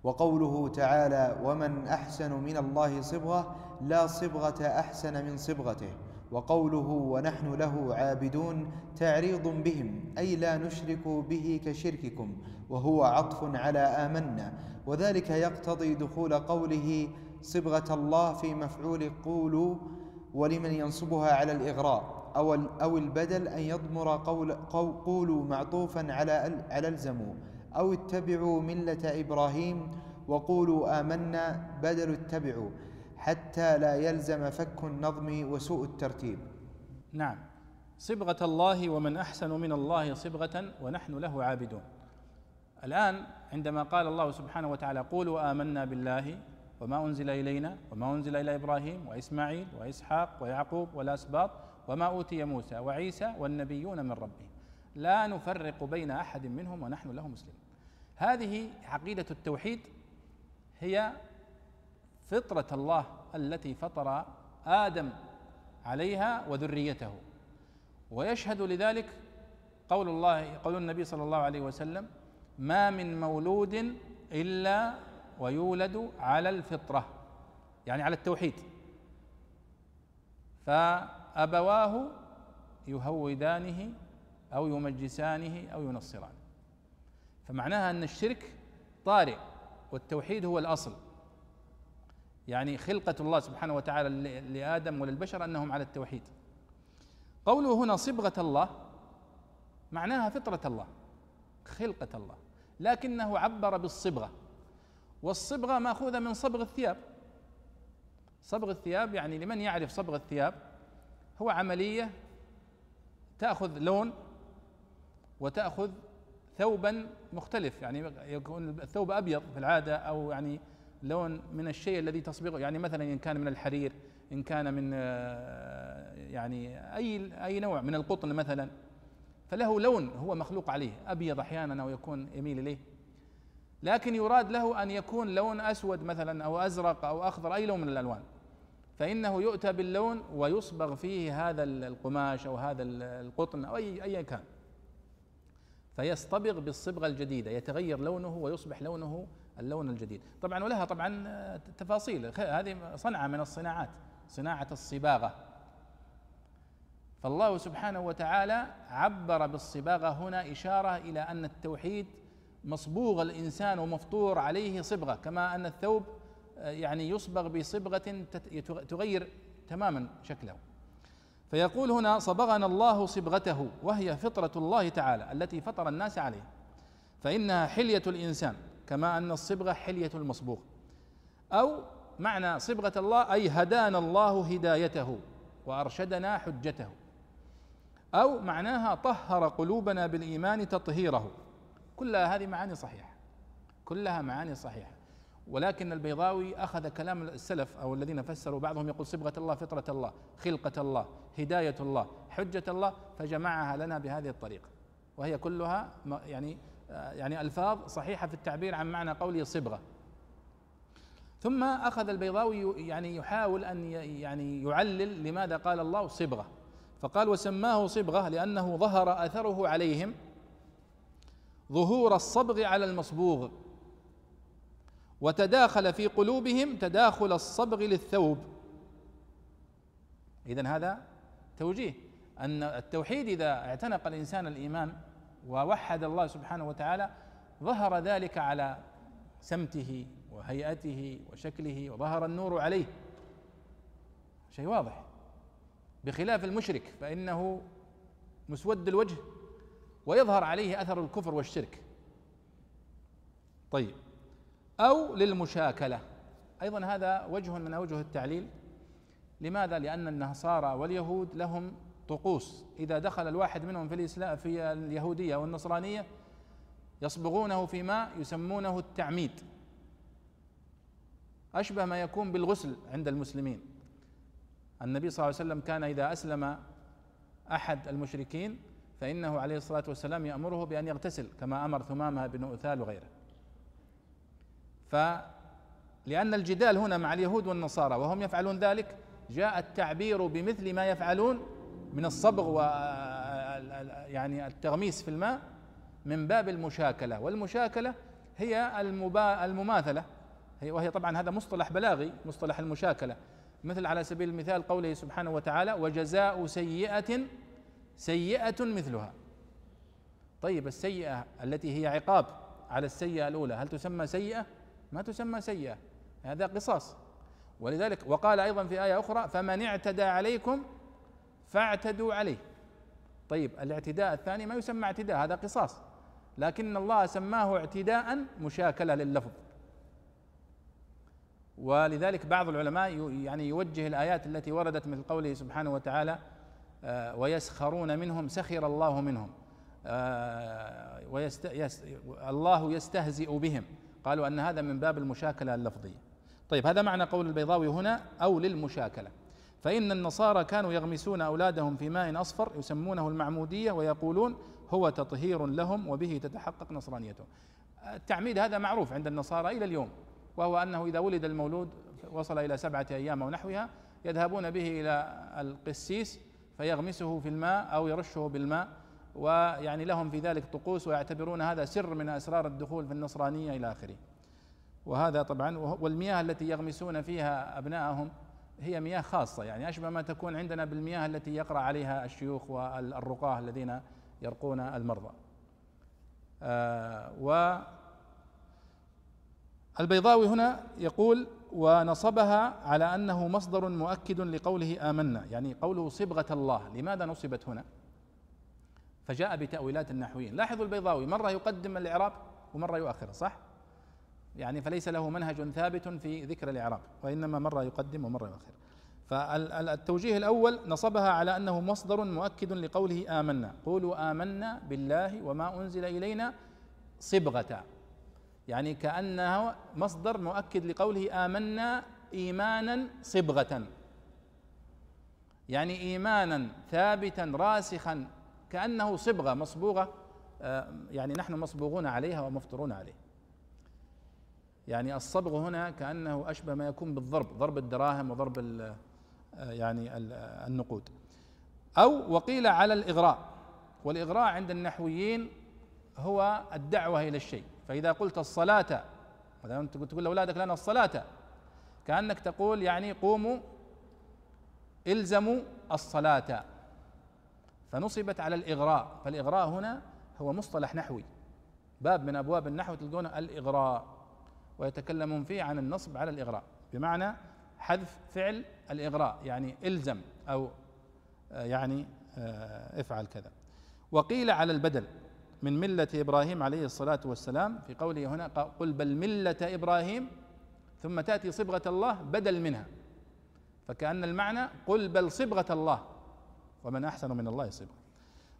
وقوله تعالى ومن أحسن من الله صبغة لا صبغة أحسن من صبغته وقوله ونحن له عابدون تعريض بهم أي لا نشرك به كشرككم وهو عطف على آمنا. وذلك يقتضي دخول قوله صبغة الله في مفعول قولوا ولمن ينصبها على الإغراء أو أو البدل أن يضمر قول قولوا معطوفا على على الزموا. أو اتبعوا ملة إبراهيم وقولوا آمنا بدل اتبعوا. حتى لا يلزم فك النظم وسوء الترتيب. نعم. صبغة الله ومن أحسن من الله صبغة ونحن له عابدون. الآن عندما قال الله سبحانه وتعالى قولوا آمنا بالله وما أنزل إلينا وما أنزل إلى إبراهيم وإسماعيل وإسحاق ويعقوب والأسباط وما أوتي موسى وعيسى والنبيون من ربهم لا نفرق بين أحد منهم ونحن له مسلمون. هذه عقيدة التوحيد هي فطرة الله التي فطر آدم عليها وذريته. ويشهد لذلك قول الله قول النبي صلى الله عليه وسلم ما من مولود إلا ويولد على الفطرة. يعني على التوحيد. فأبواه يهودانه أو يمجسانه أو ينصرانه. فمعناها أن الشرك طارئ والتوحيد هو الأصل. يعني خلقة الله سبحانه وتعالى لآدم وللبشر أنهم على التوحيد. قوله هنا صبغة الله معناها فطرة الله خلقة الله لكنه عبر بالصبغة. والصبغة مأخوذة من صبغ الثياب. صبغ الثياب يعني لمن يعرف صبغ الثياب؟ هو عملية تأخذ لون وتأخذ ثوبا مختلف يعني يكون الثوب أبيض في العادة أو يعني لون من الشيء الذي تصبغه. يعني مثلا إن كان من الحرير إن كان من آه، يعني أي أي نوع من القطن مثلا فله لون هو مخلوق عليه أبيض أحيانا أو يكون يميل إليه. لكن يراد له أن يكون لون أسود مثلا أو أزرق أو أخضر أي لون من الألوان. فإنه يؤتى باللون ويصبغ فيه هذا القماش أو هذا القطن أو أي أيا كان. فيصطبغ بالصبغة الجديدة يتغير لونه ويصبح لونه اللون الجديد. طبعا ولها طبعا تفاصيل. هذه صنعة من الصناعات صناعة الصباغة. فالله سبحانه وتعالى عبر بالصباغة هنا إشارة إلى أن التوحيد مصبوغ الإنسان ومفطور عليه صبغة كما أن الثوب يعني يصبغ بصبغة تغير تماما شكله. فيقول هنا صبغنا الله صبغته وهي فطرة الله تعالى التي فطر الناس عليها فإنها حلية الإنسان. كما أن الصبغة حلية المصبوغ. أو معنى صبغة الله أي هدانا الله هدايته وأرشدنا حجته. أو معناها طهر قلوبنا بالإيمان تطهيره. كلها هذه معاني صحيحة. كلها معاني صحيحة. ولكن البيضاوي أخذ كلام السلف أو الذين فسروا بعضهم يقول صبغة الله فطرة الله خلقة الله هداية الله حجة الله فجمعها لنا بهذه الطريقة. وهي كلها يعني يعني ألفاظ صحيحة في التعبير عن معنى قوله صبغة. ثم أخذ البيضاوي يعني يحاول أن يعني يعلل لماذا قال الله صبغة. فقال وسماه صبغة لأنه ظهر أثره عليهم ظهور الصبغ على المصبوغ. وتداخل في قلوبهم تداخل الصبغ للثوب. إذا هذا توجيه. أن التوحيد إذا اعتنق الإنسان الإيمان ووحد الله سبحانه وتعالى ظهر ذلك على سمته وهيئته وشكله وظهر النور عليه. شيء واضح. بخلاف المشرك فإنه مسود الوجه ويظهر عليه أثر الكفر والشرك. طيب. أو للمشاكلة. أيضا هذا وجه من أوجه التعليل. لماذا؟ لأن النصارى واليهود لهم طقوس. إذا دخل الواحد منهم في الإسلام في اليهودية والنصرانية يصبغونه في ماء يسمونه التعميد. أشبه ما يكون بالغسل عند المسلمين. النبي صلى الله عليه وسلم كان إذا أسلم أحد المشركين فإنه عليه الصلاة والسلام يأمره بأن يغتسل كما أمر ثمامة بن أثال وغيره. فلأن الجدال هنا مع اليهود والنصارى وهم يفعلون ذلك جاء التعبير بمثل ما يفعلون من الصبغ و يعني التغميس في الماء من باب المشاكلة. والمشاكلة هي المماثلة. وهي طبعا هذا مصطلح بلاغي مصطلح المشاكلة. مثل على سبيل المثال قوله سبحانه وتعالى وجزاء سيئة سيئة مثلها. طيب السيئة التي هي عقاب على السيئة الأولى هل تسمى سيئة؟ ما تسمى سيئة. هذا قصاص. ولذلك وقال أيضا في آية أخرى فمن اعتدى عليكم فاعتدوا عليه. طيب الاعتداء الثاني ما يسمى اعتداء هذا قصاص. لكن الله سماه اعتداء مشاكلة لللفظ. ولذلك بعض العلماء يعني يوجه الآيات التي وردت مثل قوله سبحانه وتعالى آه، ويسخرون منهم سخر الله منهم. آه، ويست يس الله يستهزئ بهم. قالوا أن هذا من باب المشاكلة اللفظية. طيب هذا معنى قول البيضاوي هنا أو للمشاكلة. فإن النصارى كانوا يغمسون أولادهم في ماء أصفر يسمونه المعمودية ويقولون هو تطهير لهم وبه تتحقق نصرانيتهم التعميد هذا معروف عند النصارى إلى اليوم وهو أنه إذا ولد المولود وصل إلى سبعة أيام أو نحوها يذهبون به إلى القسيس فيغمسه في الماء أو يرشه بالماء ويعني لهم في ذلك طقوس ويعتبرون هذا سر من أسرار الدخول في النصرانية إلى آخره. وهذا طبعا والمياه التي يغمسون فيها أبنائهم هي مياه خاصة يعني أشبه ما تكون عندنا بالمياه التي يقرأ عليها الشيوخ والرقاة الذين يرقون المرضى. آه و البيضاوي هنا يقول ونصبها على أنه مصدر مؤكد لقوله آمنا. يعني قوله صبغة الله. لماذا نصبت هنا؟ فجاء بتأويلات النحويين. لاحظوا البيضاوي مرة يقدم الإعراب ومرة يؤخر صح؟ يعني فليس له منهج ثابت في ذكر الإعراب وإنما مره يقدم ومره يؤخر. فالتوجيه الأول نصبها على أنه مصدر مؤكد لقوله آمنا. قولوا آمنا بالله وما أنزل إلينا صبغة. يعني كأنه مصدر مؤكد لقوله آمنا إيمانا صبغة. يعني إيمانا ثابتا راسخا كأنه صبغة مصبوغة آه، يعني نحن مصبوغون عليها ومفطرون عليه. يعني الصبغ هنا كأنه أشبه ما يكون بالضرب ضرب الدراهم وضرب آه، يعني النقود. أو وقيل على الإغراء. والإغراء عند النحويين هو الدعوة إلى الشيء. فإذا قلت الصلاة مثلا تقول لأولادك لنا الصلاة كأنك تقول يعني قوموا إلزموا الصلاة. فنصبت على الإغراء. فالإغراء هنا هو مصطلح نحوي. باب من أبواب النحو تلقون الإغراء. ويتكلمون فيه عن النصب على الإغراء. بمعنى حذف فعل الإغراء يعني إلزم أو آه، يعني آه، افعل كذا. وقيل على البدل من ملة إبراهيم عليه الصلاة والسلام في قوله هنا قل بل ملة إبراهيم ثم تأتي صبغة الله بدل منها. فكأن المعنى قل بل صبغة الله. ومن أحسن من الله صبغة.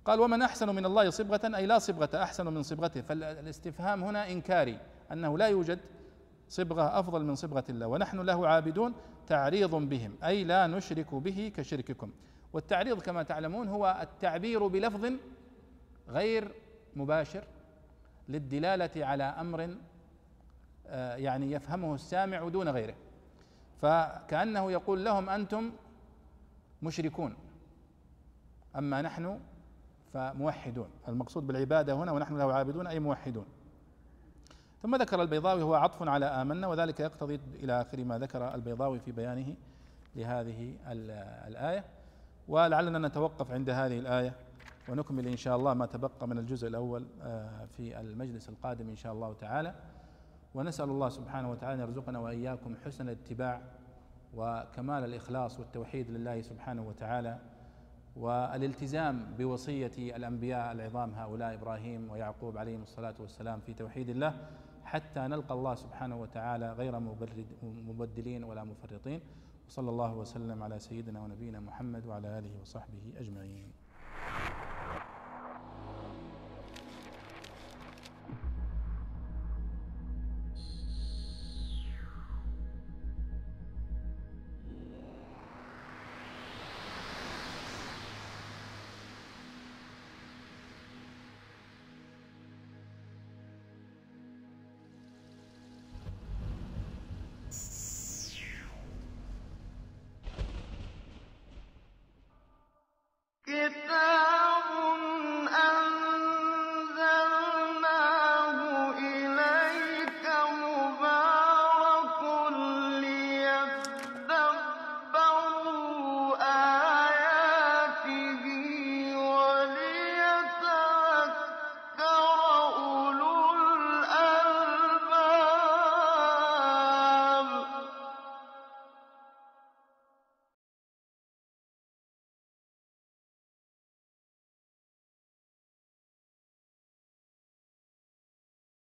قال ومن أحسن من الله صبغة أي لا صبغة أحسن من صبغته. فالاستفهام هنا إنكاري أنه لا يوجد صبغة أفضل من صبغة الله. ونحن له عابدون تعريض بهم أي لا نشرك به كشرككم. والتعريض كما تعلمون هو التعبير بلفظ غير مباشر للدلالة على أمر آه، يعني يفهمه السامع دون غيره. فكأنه يقول لهم أنتم مشركون أما نحن فموحدون. المقصود بالعبادة هنا ونحن له عابدون أي موحدون. ثم ذكر البيضاوي هو عطف على آمنا وذلك يقتضي إلى آخر ما ذكر البيضاوي في بيانه لهذه الآية. ولعلنا نتوقف عند هذه الآية ونكمل إن شاء الله ما تبقى من الجزء الأول آه، في المجلس القادم إن شاء الله تعالى. ونسأل الله سبحانه وتعالى أن يرزقنا وإياكم حسن الاتباع وكمال الإخلاص والتوحيد لله سبحانه وتعالى والالتزام بوصية الأنبياء العظام هؤلاء إبراهيم ويعقوب عليهم الصلاة والسلام في توحيد الله. حتى نلقى الله سبحانه وتعالى غير مبدلين ولا مفرطين. وصلى الله وسلم على سيدنا ونبينا محمد وعلى آله وصحبه أجمعين.